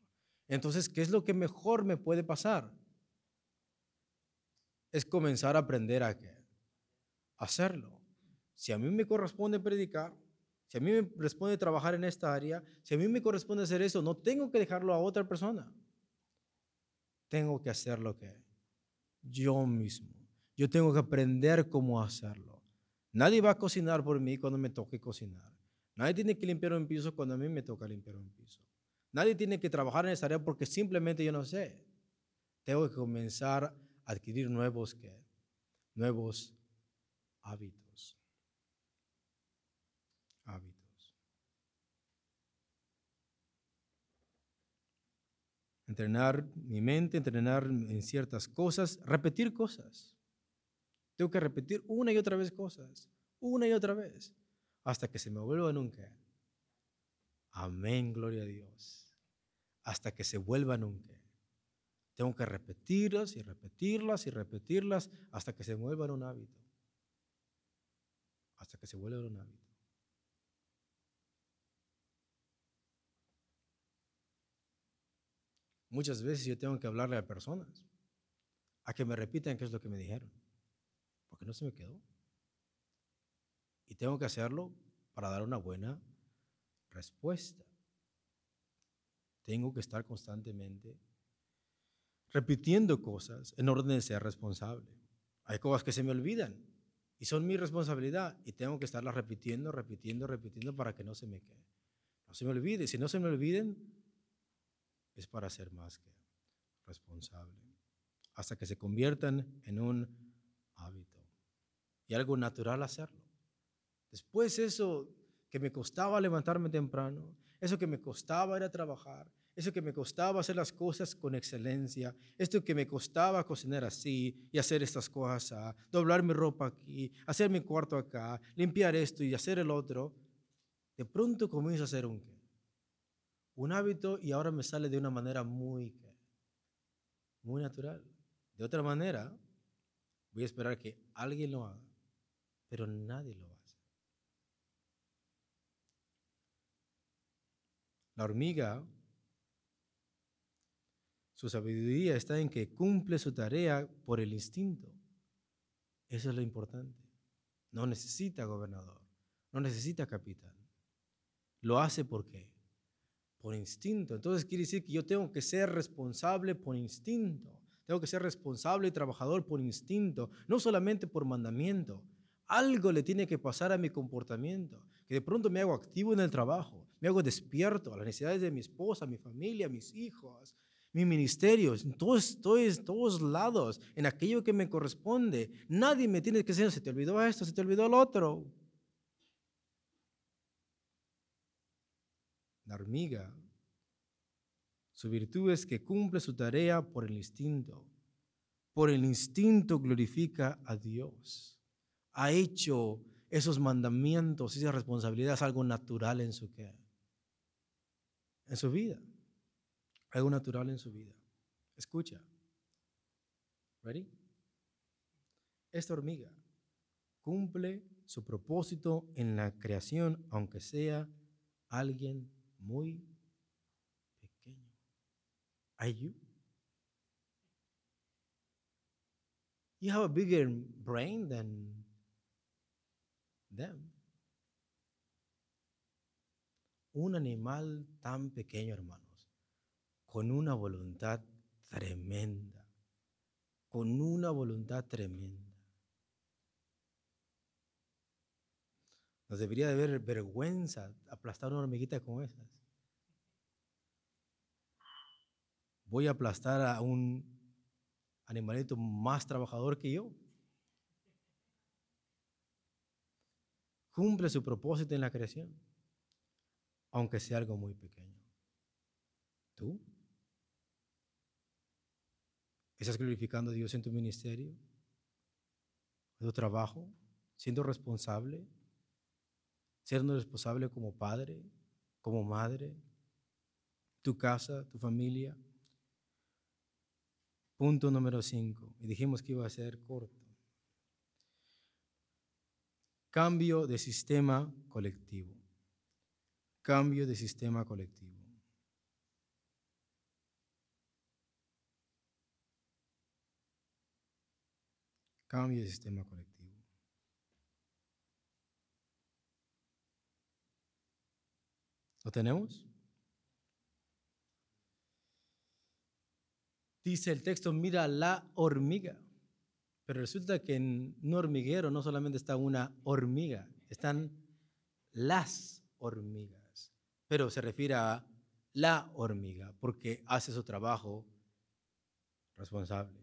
Entonces, ¿qué es lo que mejor me puede pasar? Es comenzar a aprender a? Hacerlo. Si a mí me corresponde predicar, si a mí me corresponde trabajar en esta área, si a mí me corresponde hacer eso, no tengo que dejarlo a otra persona. Tengo que hacer lo que yo mismo. Yo tengo que aprender cómo hacerlo. Nadie va a cocinar por mí cuando me toque cocinar. Nadie tiene que limpiar un piso cuando a mí me toca limpiar un piso. Nadie tiene que trabajar en esa área porque simplemente yo no sé. Tengo que comenzar a adquirir nuevos, nuevos. Hábitos. Entrenar mi mente, entrenar en ciertas cosas, repetir cosas. Tengo que repetir una y otra vez cosas, una y otra vez, hasta que se me vuelva nunca. Amén, gloria a Dios. Hasta que se vuelva nunca. Tengo que repetirlas y repetirlas y repetirlas hasta que se vuelvan un hábito. Hasta que se vuelva un hábito. Muchas veces yo tengo que hablarle a personas a que me repitan qué es lo que me dijeron porque no se me quedó. Y tengo que hacerlo para dar una buena respuesta. Tengo que estar constantemente repitiendo cosas en orden de ser responsable. Hay cosas que se me olvidan y son mi responsabilidad y tengo que estarlas repitiendo, repitiendo, repitiendo para que no se me quede. No se me olvide. Si no se me olviden, es para ser más que responsable. Hasta que se conviertan en un hábito y algo natural hacerlo. Después eso que me costaba levantarme temprano, eso que me costaba ir a trabajar, eso que me costaba hacer las cosas con excelencia, esto que me costaba cocinar así y hacer estas cosas, doblar mi ropa aquí, hacer mi cuarto acá, limpiar esto y hacer el otro, de pronto comienzo a hacer un un hábito y ahora me sale de una manera muy muy natural. De otra manera, voy a esperar que alguien lo haga pero nadie lo hace. La hormiga, su sabiduría está en que cumple su tarea por el instinto. Eso es lo importante. No necesita gobernador, no necesita capitán. Lo hace por qué? Por instinto. Entonces quiere decir que yo tengo que ser responsable por instinto. Tengo que ser responsable y trabajador por instinto, no solamente por mandamiento. Algo le tiene que pasar a mi comportamiento, que de pronto me hago activo en el trabajo, me hago despierto a las necesidades de mi esposa, mi familia, mis hijos, mi ministerio, en todos, todos lados, en aquello que me corresponde. Nadie me tiene que decir, se te olvidó esto, se te olvidó lo otro. La hormiga, su virtud es que cumple su tarea por el instinto. Por el instinto glorifica a Dios ha hecho esos mandamientos, esas responsabilidades algo natural en su, en su vida. Algo natural en su vida. Escucha. ¿Ready? Esta hormiga cumple su propósito en la creación, aunque sea alguien muy pequeño. Are you? You have a bigger brain than un animal tan pequeño, hermanos, con una voluntad tremenda, con una voluntad tremenda. Nos debería de ver vergüenza aplastar una hormiguita como esas. Voy a aplastar a un animalito más trabajador que yo. cumple su propósito en la creación, aunque sea algo muy pequeño. ¿Tú? ¿Estás glorificando a Dios en tu ministerio? ¿En tu trabajo? ¿Siendo responsable? ¿Siendo responsable como padre, como madre? ¿Tu casa, tu familia? Punto número cinco. Y dijimos que iba a ser corto. Cambio de sistema colectivo. Cambio de sistema colectivo. Cambio de sistema colectivo. ¿Lo tenemos? Dice el texto, mira la hormiga. Pero resulta que en un hormiguero no solamente está una hormiga, están las hormigas. Pero se refiere a la hormiga porque hace su trabajo responsable,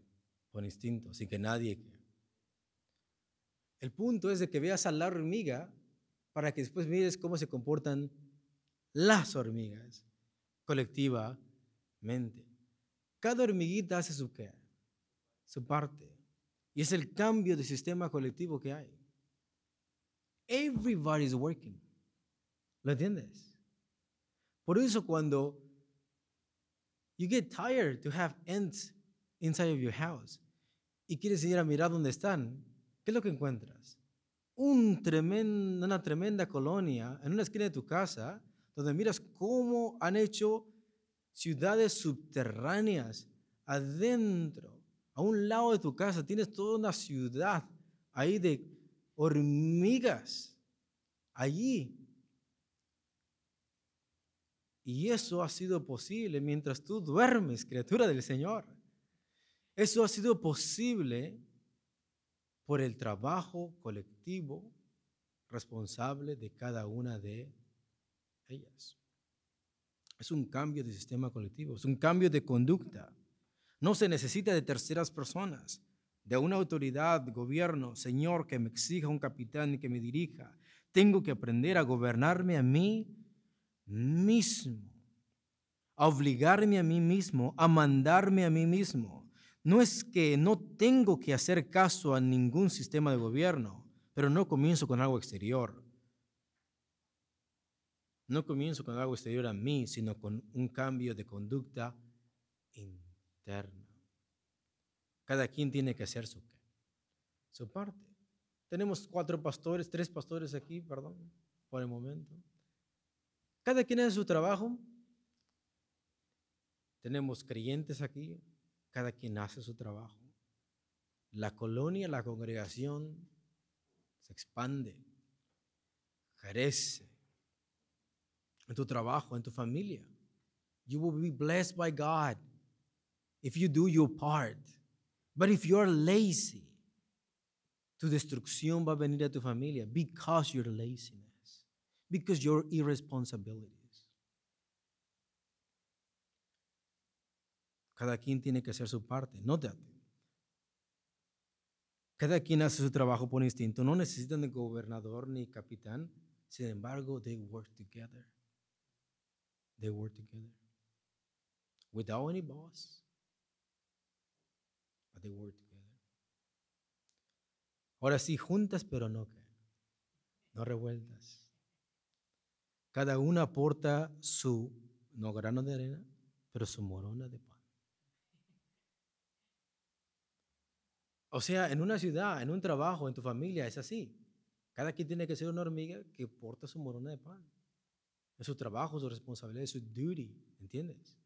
con instinto, sin que nadie... El punto es de que veas a la hormiga para que después mires cómo se comportan las hormigas colectivamente. Cada hormiguita hace su qué, su parte. Y es el cambio de sistema colectivo que hay. Everybody's working. ¿Lo entiendes? Por eso cuando you get tired to have ants inside of your house y quieres ir a mirar dónde están, ¿qué es lo que encuentras? Un una tremenda colonia en una esquina de tu casa donde miras cómo han hecho ciudades subterráneas adentro, a un lado de tu casa, tienes toda una ciudad ahí de hormigas, allí. Y eso ha sido posible mientras tú duermes, criatura del Señor. Eso ha sido posible por el trabajo colectivo responsable de cada una de ellas. Es un cambio de sistema colectivo, es un cambio de conducta. No se necesita de terceras personas, de una autoridad, gobierno, Señor, que me exija un capitán y que me dirija. Tengo que aprender a gobernarme a mí mismo, a obligarme a mí mismo, a mandarme a mí mismo. No es que no tengo que hacer caso a ningún sistema de gobierno, pero no comienzo con algo exterior. No comienzo con algo exterior a mí, sino con un cambio de conducta interna. Cada quien tiene que hacer su, su parte. Tenemos cuatro pastores, tres pastores aquí, perdón, por el momento. Cada quien hace su trabajo. Tenemos creyentes aquí, cada quien hace su trabajo. La colonia, la congregación se expande, crece, en tu trabajo, en tu familia. You will be blessed by God if you do your part. But if you're lazy, tu destrucción va a venir a tu familia because your laziness, because your irresponsibilities. Cada quien tiene que hacer su parte, nótate. Cada quien hace su trabajo por instinto. No necesitan de gobernador ni capitán. Sin embargo, they work together. They work together. Without any boss, but they work together. Ahora sí, juntas, pero no, no revueltas. Cada una aporta su, no grano de arena, pero su morona de pan. O sea, en una ciudad, en un trabajo, en tu familia, es así. Cada quien tiene que ser una hormiga que porta su morona de pan. Es su trabajo, su responsabilidad, su duty, ¿entiendes?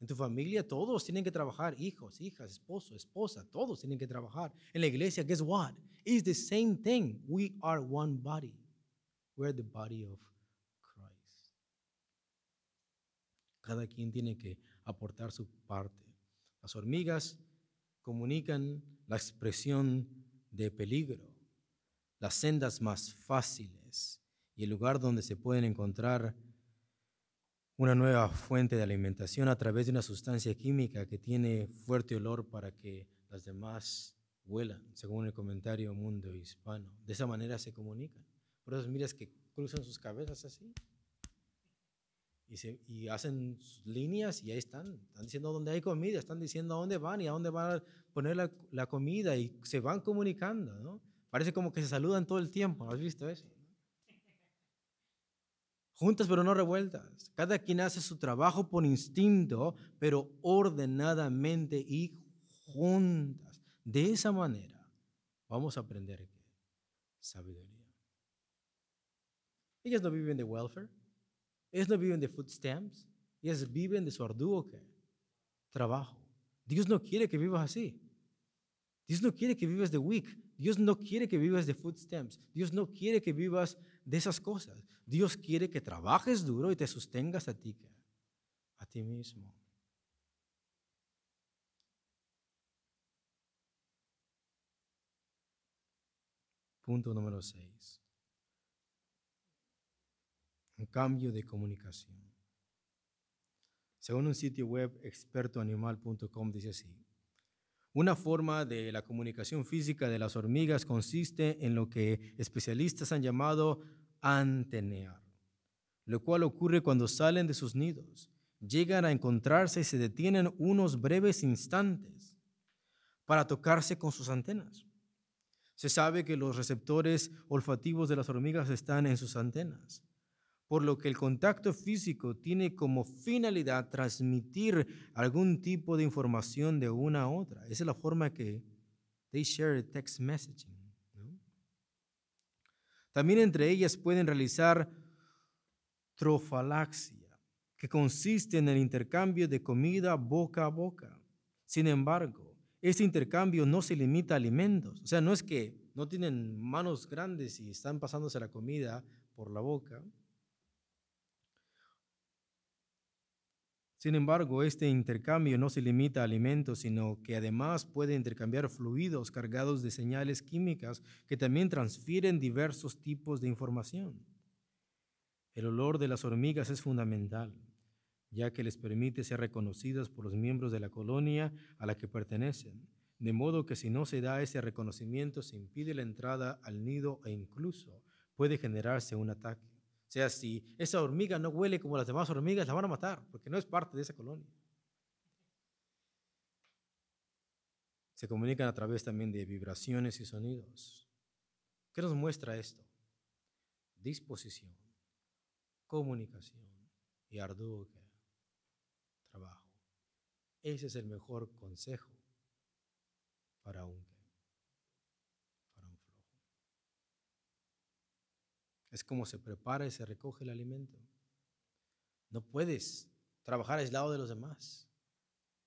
En tu familia todos tienen que trabajar, hijos, hijas, esposo, esposa, todos tienen que trabajar. En la iglesia, guess what? It's the same thing. We are one body. We're the body of Christ. Cada quien tiene que aportar su parte. Las hormigas comunican la expresión de peligro, las sendas más fáciles y el lugar donde se pueden encontrar una nueva fuente de alimentación a través de una sustancia química que tiene fuerte olor para que las demás vuelan, según el comentario mundo hispano. De esa manera se comunican. Por eso miras que cruzan sus cabezas así y, hacen líneas y ahí están. Están diciendo dónde hay comida, están diciendo a dónde van y a dónde van a poner la, la comida y se van comunicando. ¿no? Parece como que se saludan todo el tiempo. ¿Has visto eso? Juntas pero no revueltas. Cada quien hace su trabajo por instinto, pero ordenadamente y juntas. De esa manera vamos a aprender sabiduría. Ellas no viven de welfare, ellas no viven de food stamps, ellas viven de su arduo trabajo. Dios no quiere que vivas así. Dios no quiere que vivas de weak. Dios no quiere que vivas de food stamps. Dios no quiere que vivas de esas cosas. Dios quiere que trabajes duro y te sostengas a ti, a ti mismo. Punto número 6. Un cambio de comunicación. Según un sitio web expertoanimal.com dice así. Una forma de la comunicación física de las hormigas consiste en lo que especialistas han llamado antenear, lo cual ocurre cuando salen de sus nidos, llegan a encontrarse y se detienen unos breves instantes para tocarse con sus antenas. Se sabe que los receptores olfativos de las hormigas están en sus antenas por lo que el contacto físico tiene como finalidad transmitir algún tipo de información de una a otra. Esa es la forma que they share text messaging. También entre ellas pueden realizar trofalaxia, que consiste en el intercambio de comida boca a boca. Sin embargo, este intercambio no se limita a alimentos. O sea, no es que no tienen manos grandes y están pasándose la comida por la boca Sin embargo, este intercambio no se limita a alimentos, sino que además puede intercambiar fluidos cargados de señales químicas que también transfieren diversos tipos de información. El olor de las hormigas es fundamental, ya que les permite ser reconocidas por los miembros de la colonia a la que pertenecen, de modo que si no se da ese reconocimiento se impide la entrada al nido e incluso puede generarse un ataque sea, si esa hormiga no huele como las demás hormigas, la van a matar, porque no es parte de esa colonia. Se comunican a través también de vibraciones y sonidos. ¿Qué nos muestra esto? Disposición, comunicación y arduo trabajo. Ese es el mejor consejo para un Es como se prepara y se recoge el alimento. No puedes trabajar aislado de los demás.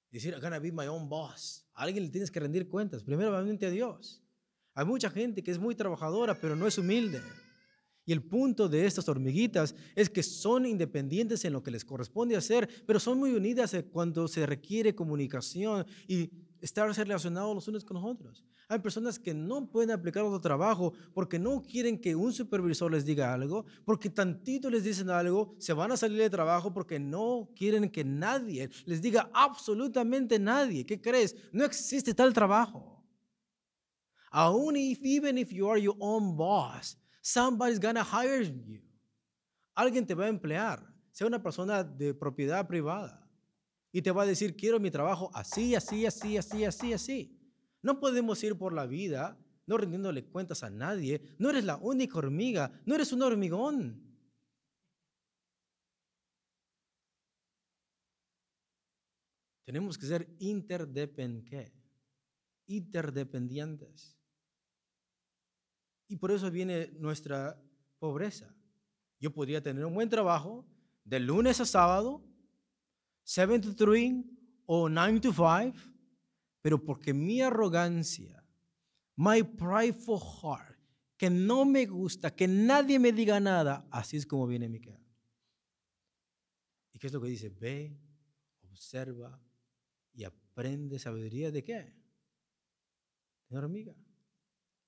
Decir, I'm gonna be my own boss. A alguien le tienes que rendir cuentas, primeramente a Dios. Hay mucha gente que es muy trabajadora, pero no es humilde. Y el punto de estas hormiguitas es que son independientes en lo que les corresponde hacer, pero son muy unidas cuando se requiere comunicación y estar relacionados los unos con los otros. Hay personas que no pueden aplicar otro trabajo porque no quieren que un supervisor les diga algo, porque tantito les dicen algo, se van a salir de trabajo porque no quieren que nadie les diga absolutamente nadie. ¿Qué crees? No existe tal trabajo. Aún if, even if you are your own boss, somebody's gonna hire you. Alguien te va a emplear, sea una persona de propiedad privada y te va a decir, quiero mi trabajo así, así, así, así, así, así. No podemos ir por la vida no rindiéndole cuentas a nadie. No eres la única hormiga, no eres un hormigón. Tenemos que ser interdependientes. Interdependientes. Y por eso viene nuestra pobreza. Yo podría tener un buen trabajo de lunes a sábado, 7 to 3 o 9 to 5, pero porque mi arrogancia, my prideful heart, que no me gusta, que nadie me diga nada, así es como viene mi queda. ¿Y qué es lo que dice? Ve, observa y aprende sabiduría de qué? De hormiga.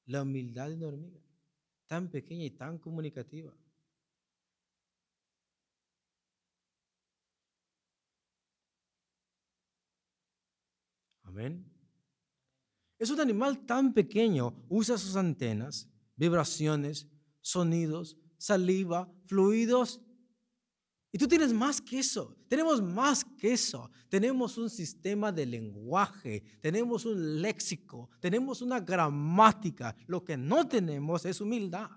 La humildad de una hormiga, tan pequeña y tan comunicativa. Amén. Es un animal tan pequeño, usa sus antenas, vibraciones, sonidos, saliva, fluidos. Y tú tienes más que eso. Tenemos más que eso. Tenemos un sistema de lenguaje, tenemos un léxico, tenemos una gramática. Lo que no tenemos es humildad.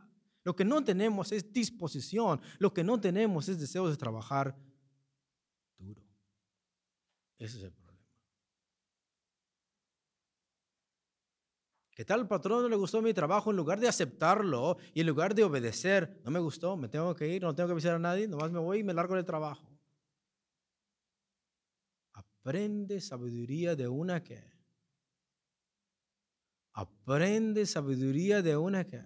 Lo que no tenemos es disposición. Lo que no tenemos es deseo de trabajar duro. Ese es el ¿Qué tal patrón no le gustó mi trabajo? En lugar de aceptarlo y en lugar de obedecer, no me gustó, me tengo que ir, no tengo que avisar a nadie, nomás me voy y me largo del trabajo. Aprende sabiduría de una que. Aprende sabiduría de una que.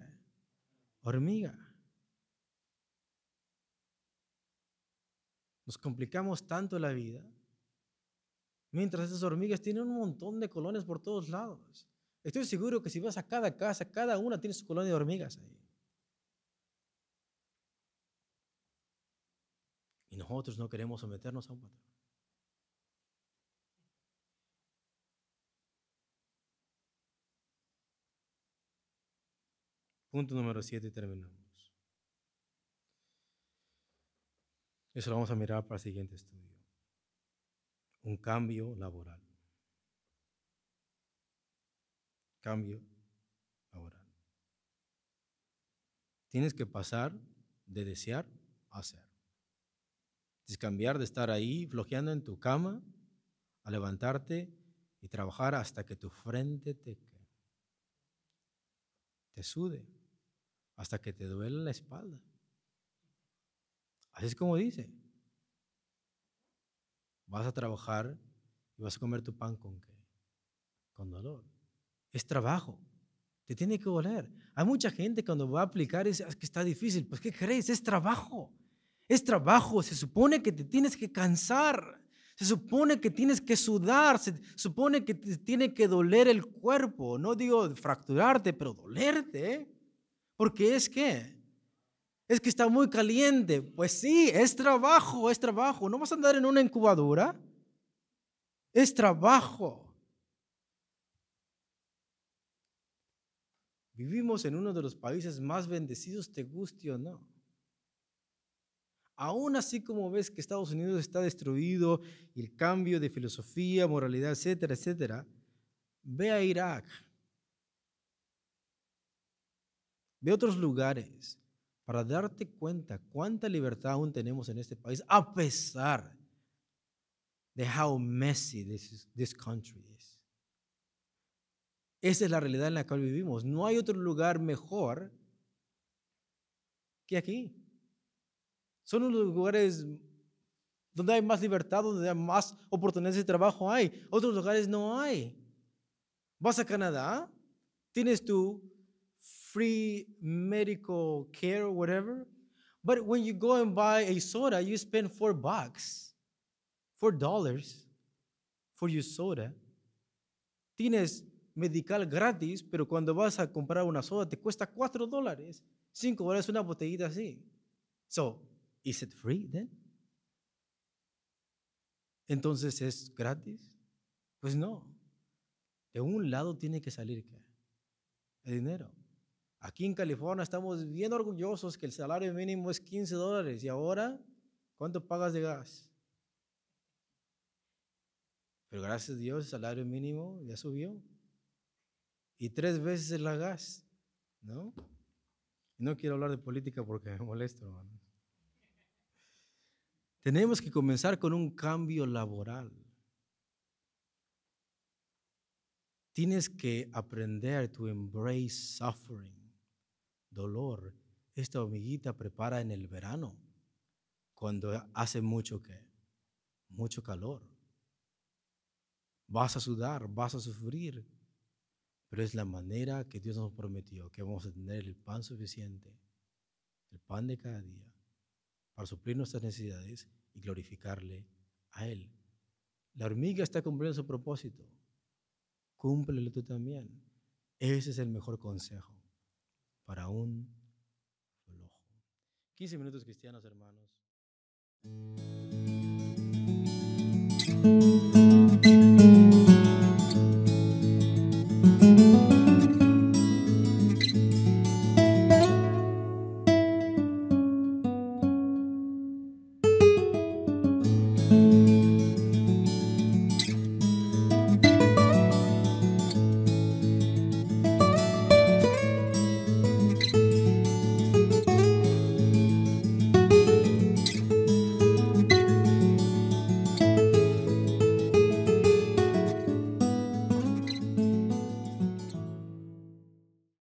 Hormiga. Nos complicamos tanto la vida. Mientras esas hormigas tienen un montón de colonias por todos lados. Estoy seguro que si vas a cada casa, cada una tiene su colonia de hormigas ahí. Y nosotros no queremos someternos a un patrón. Punto número 7 y terminamos. Eso lo vamos a mirar para el siguiente estudio. Un cambio laboral. Cambio laboral. Tienes que pasar de desear a hacer. Es cambiar de estar ahí flojeando en tu cama a levantarte y trabajar hasta que tu frente te, te sude hasta que te duele la espalda. Así es como dice. Vas a trabajar y vas a comer tu pan con qué? Con dolor. Es trabajo. Te tiene que doler. Hay mucha gente cuando va a aplicar es que está difícil. Pues ¿qué crees? Es trabajo. Es trabajo. Se supone que te tienes que cansar. Se supone que tienes que sudar. Se supone que te tiene que doler el cuerpo. No digo fracturarte, pero dolerte. Porque es que, es que está muy caliente. Pues sí, es trabajo, es trabajo. No vas a andar en una incubadora. Es trabajo. Vivimos en uno de los países más bendecidos, te guste o no. Aún así como ves que Estados Unidos está destruido el cambio de filosofía, moralidad, etcétera, etcétera, ve a Irak Ve otros lugares para darte cuenta cuánta libertad aún tenemos en este país, a pesar de how messy this, this country is. Esa es la realidad en la cual vivimos. No hay otro lugar mejor que aquí. Son los lugares donde hay más libertad, donde hay más oportunidades de trabajo hay. Otros lugares no hay. Vas a Canadá, tienes tu free medical care whatever. But when you go and buy a soda, you spend four bucks, four dollars for your soda. Tienes medical gratis, pero cuando vas a comprar una soda te cuesta cuatro dólares, cinco dólares una botellita así. So, is it free then? Entonces es gratis? Pues no. De un lado tiene que salir ¿qué? el dinero. Aquí en California estamos bien orgullosos que el salario mínimo es 15 dólares y ahora, ¿cuánto pagas de gas? Pero gracias a Dios el salario mínimo ya subió. Y tres veces el gas, ¿no? No quiero hablar de política porque me molesto, hermano. Tenemos que comenzar con un cambio laboral. Tienes que aprender to embrace suffering dolor, esta hormiguita prepara en el verano, cuando hace mucho que, mucho calor. Vas a sudar, vas a sufrir, pero es la manera que Dios nos prometió, que vamos a tener el pan suficiente, el pan de cada día, para suplir nuestras necesidades y glorificarle a Él. La hormiga está cumpliendo su propósito. Cúmplelo tú también. Ese es el mejor consejo para un flojo. 15 minutos cristianos, hermanos.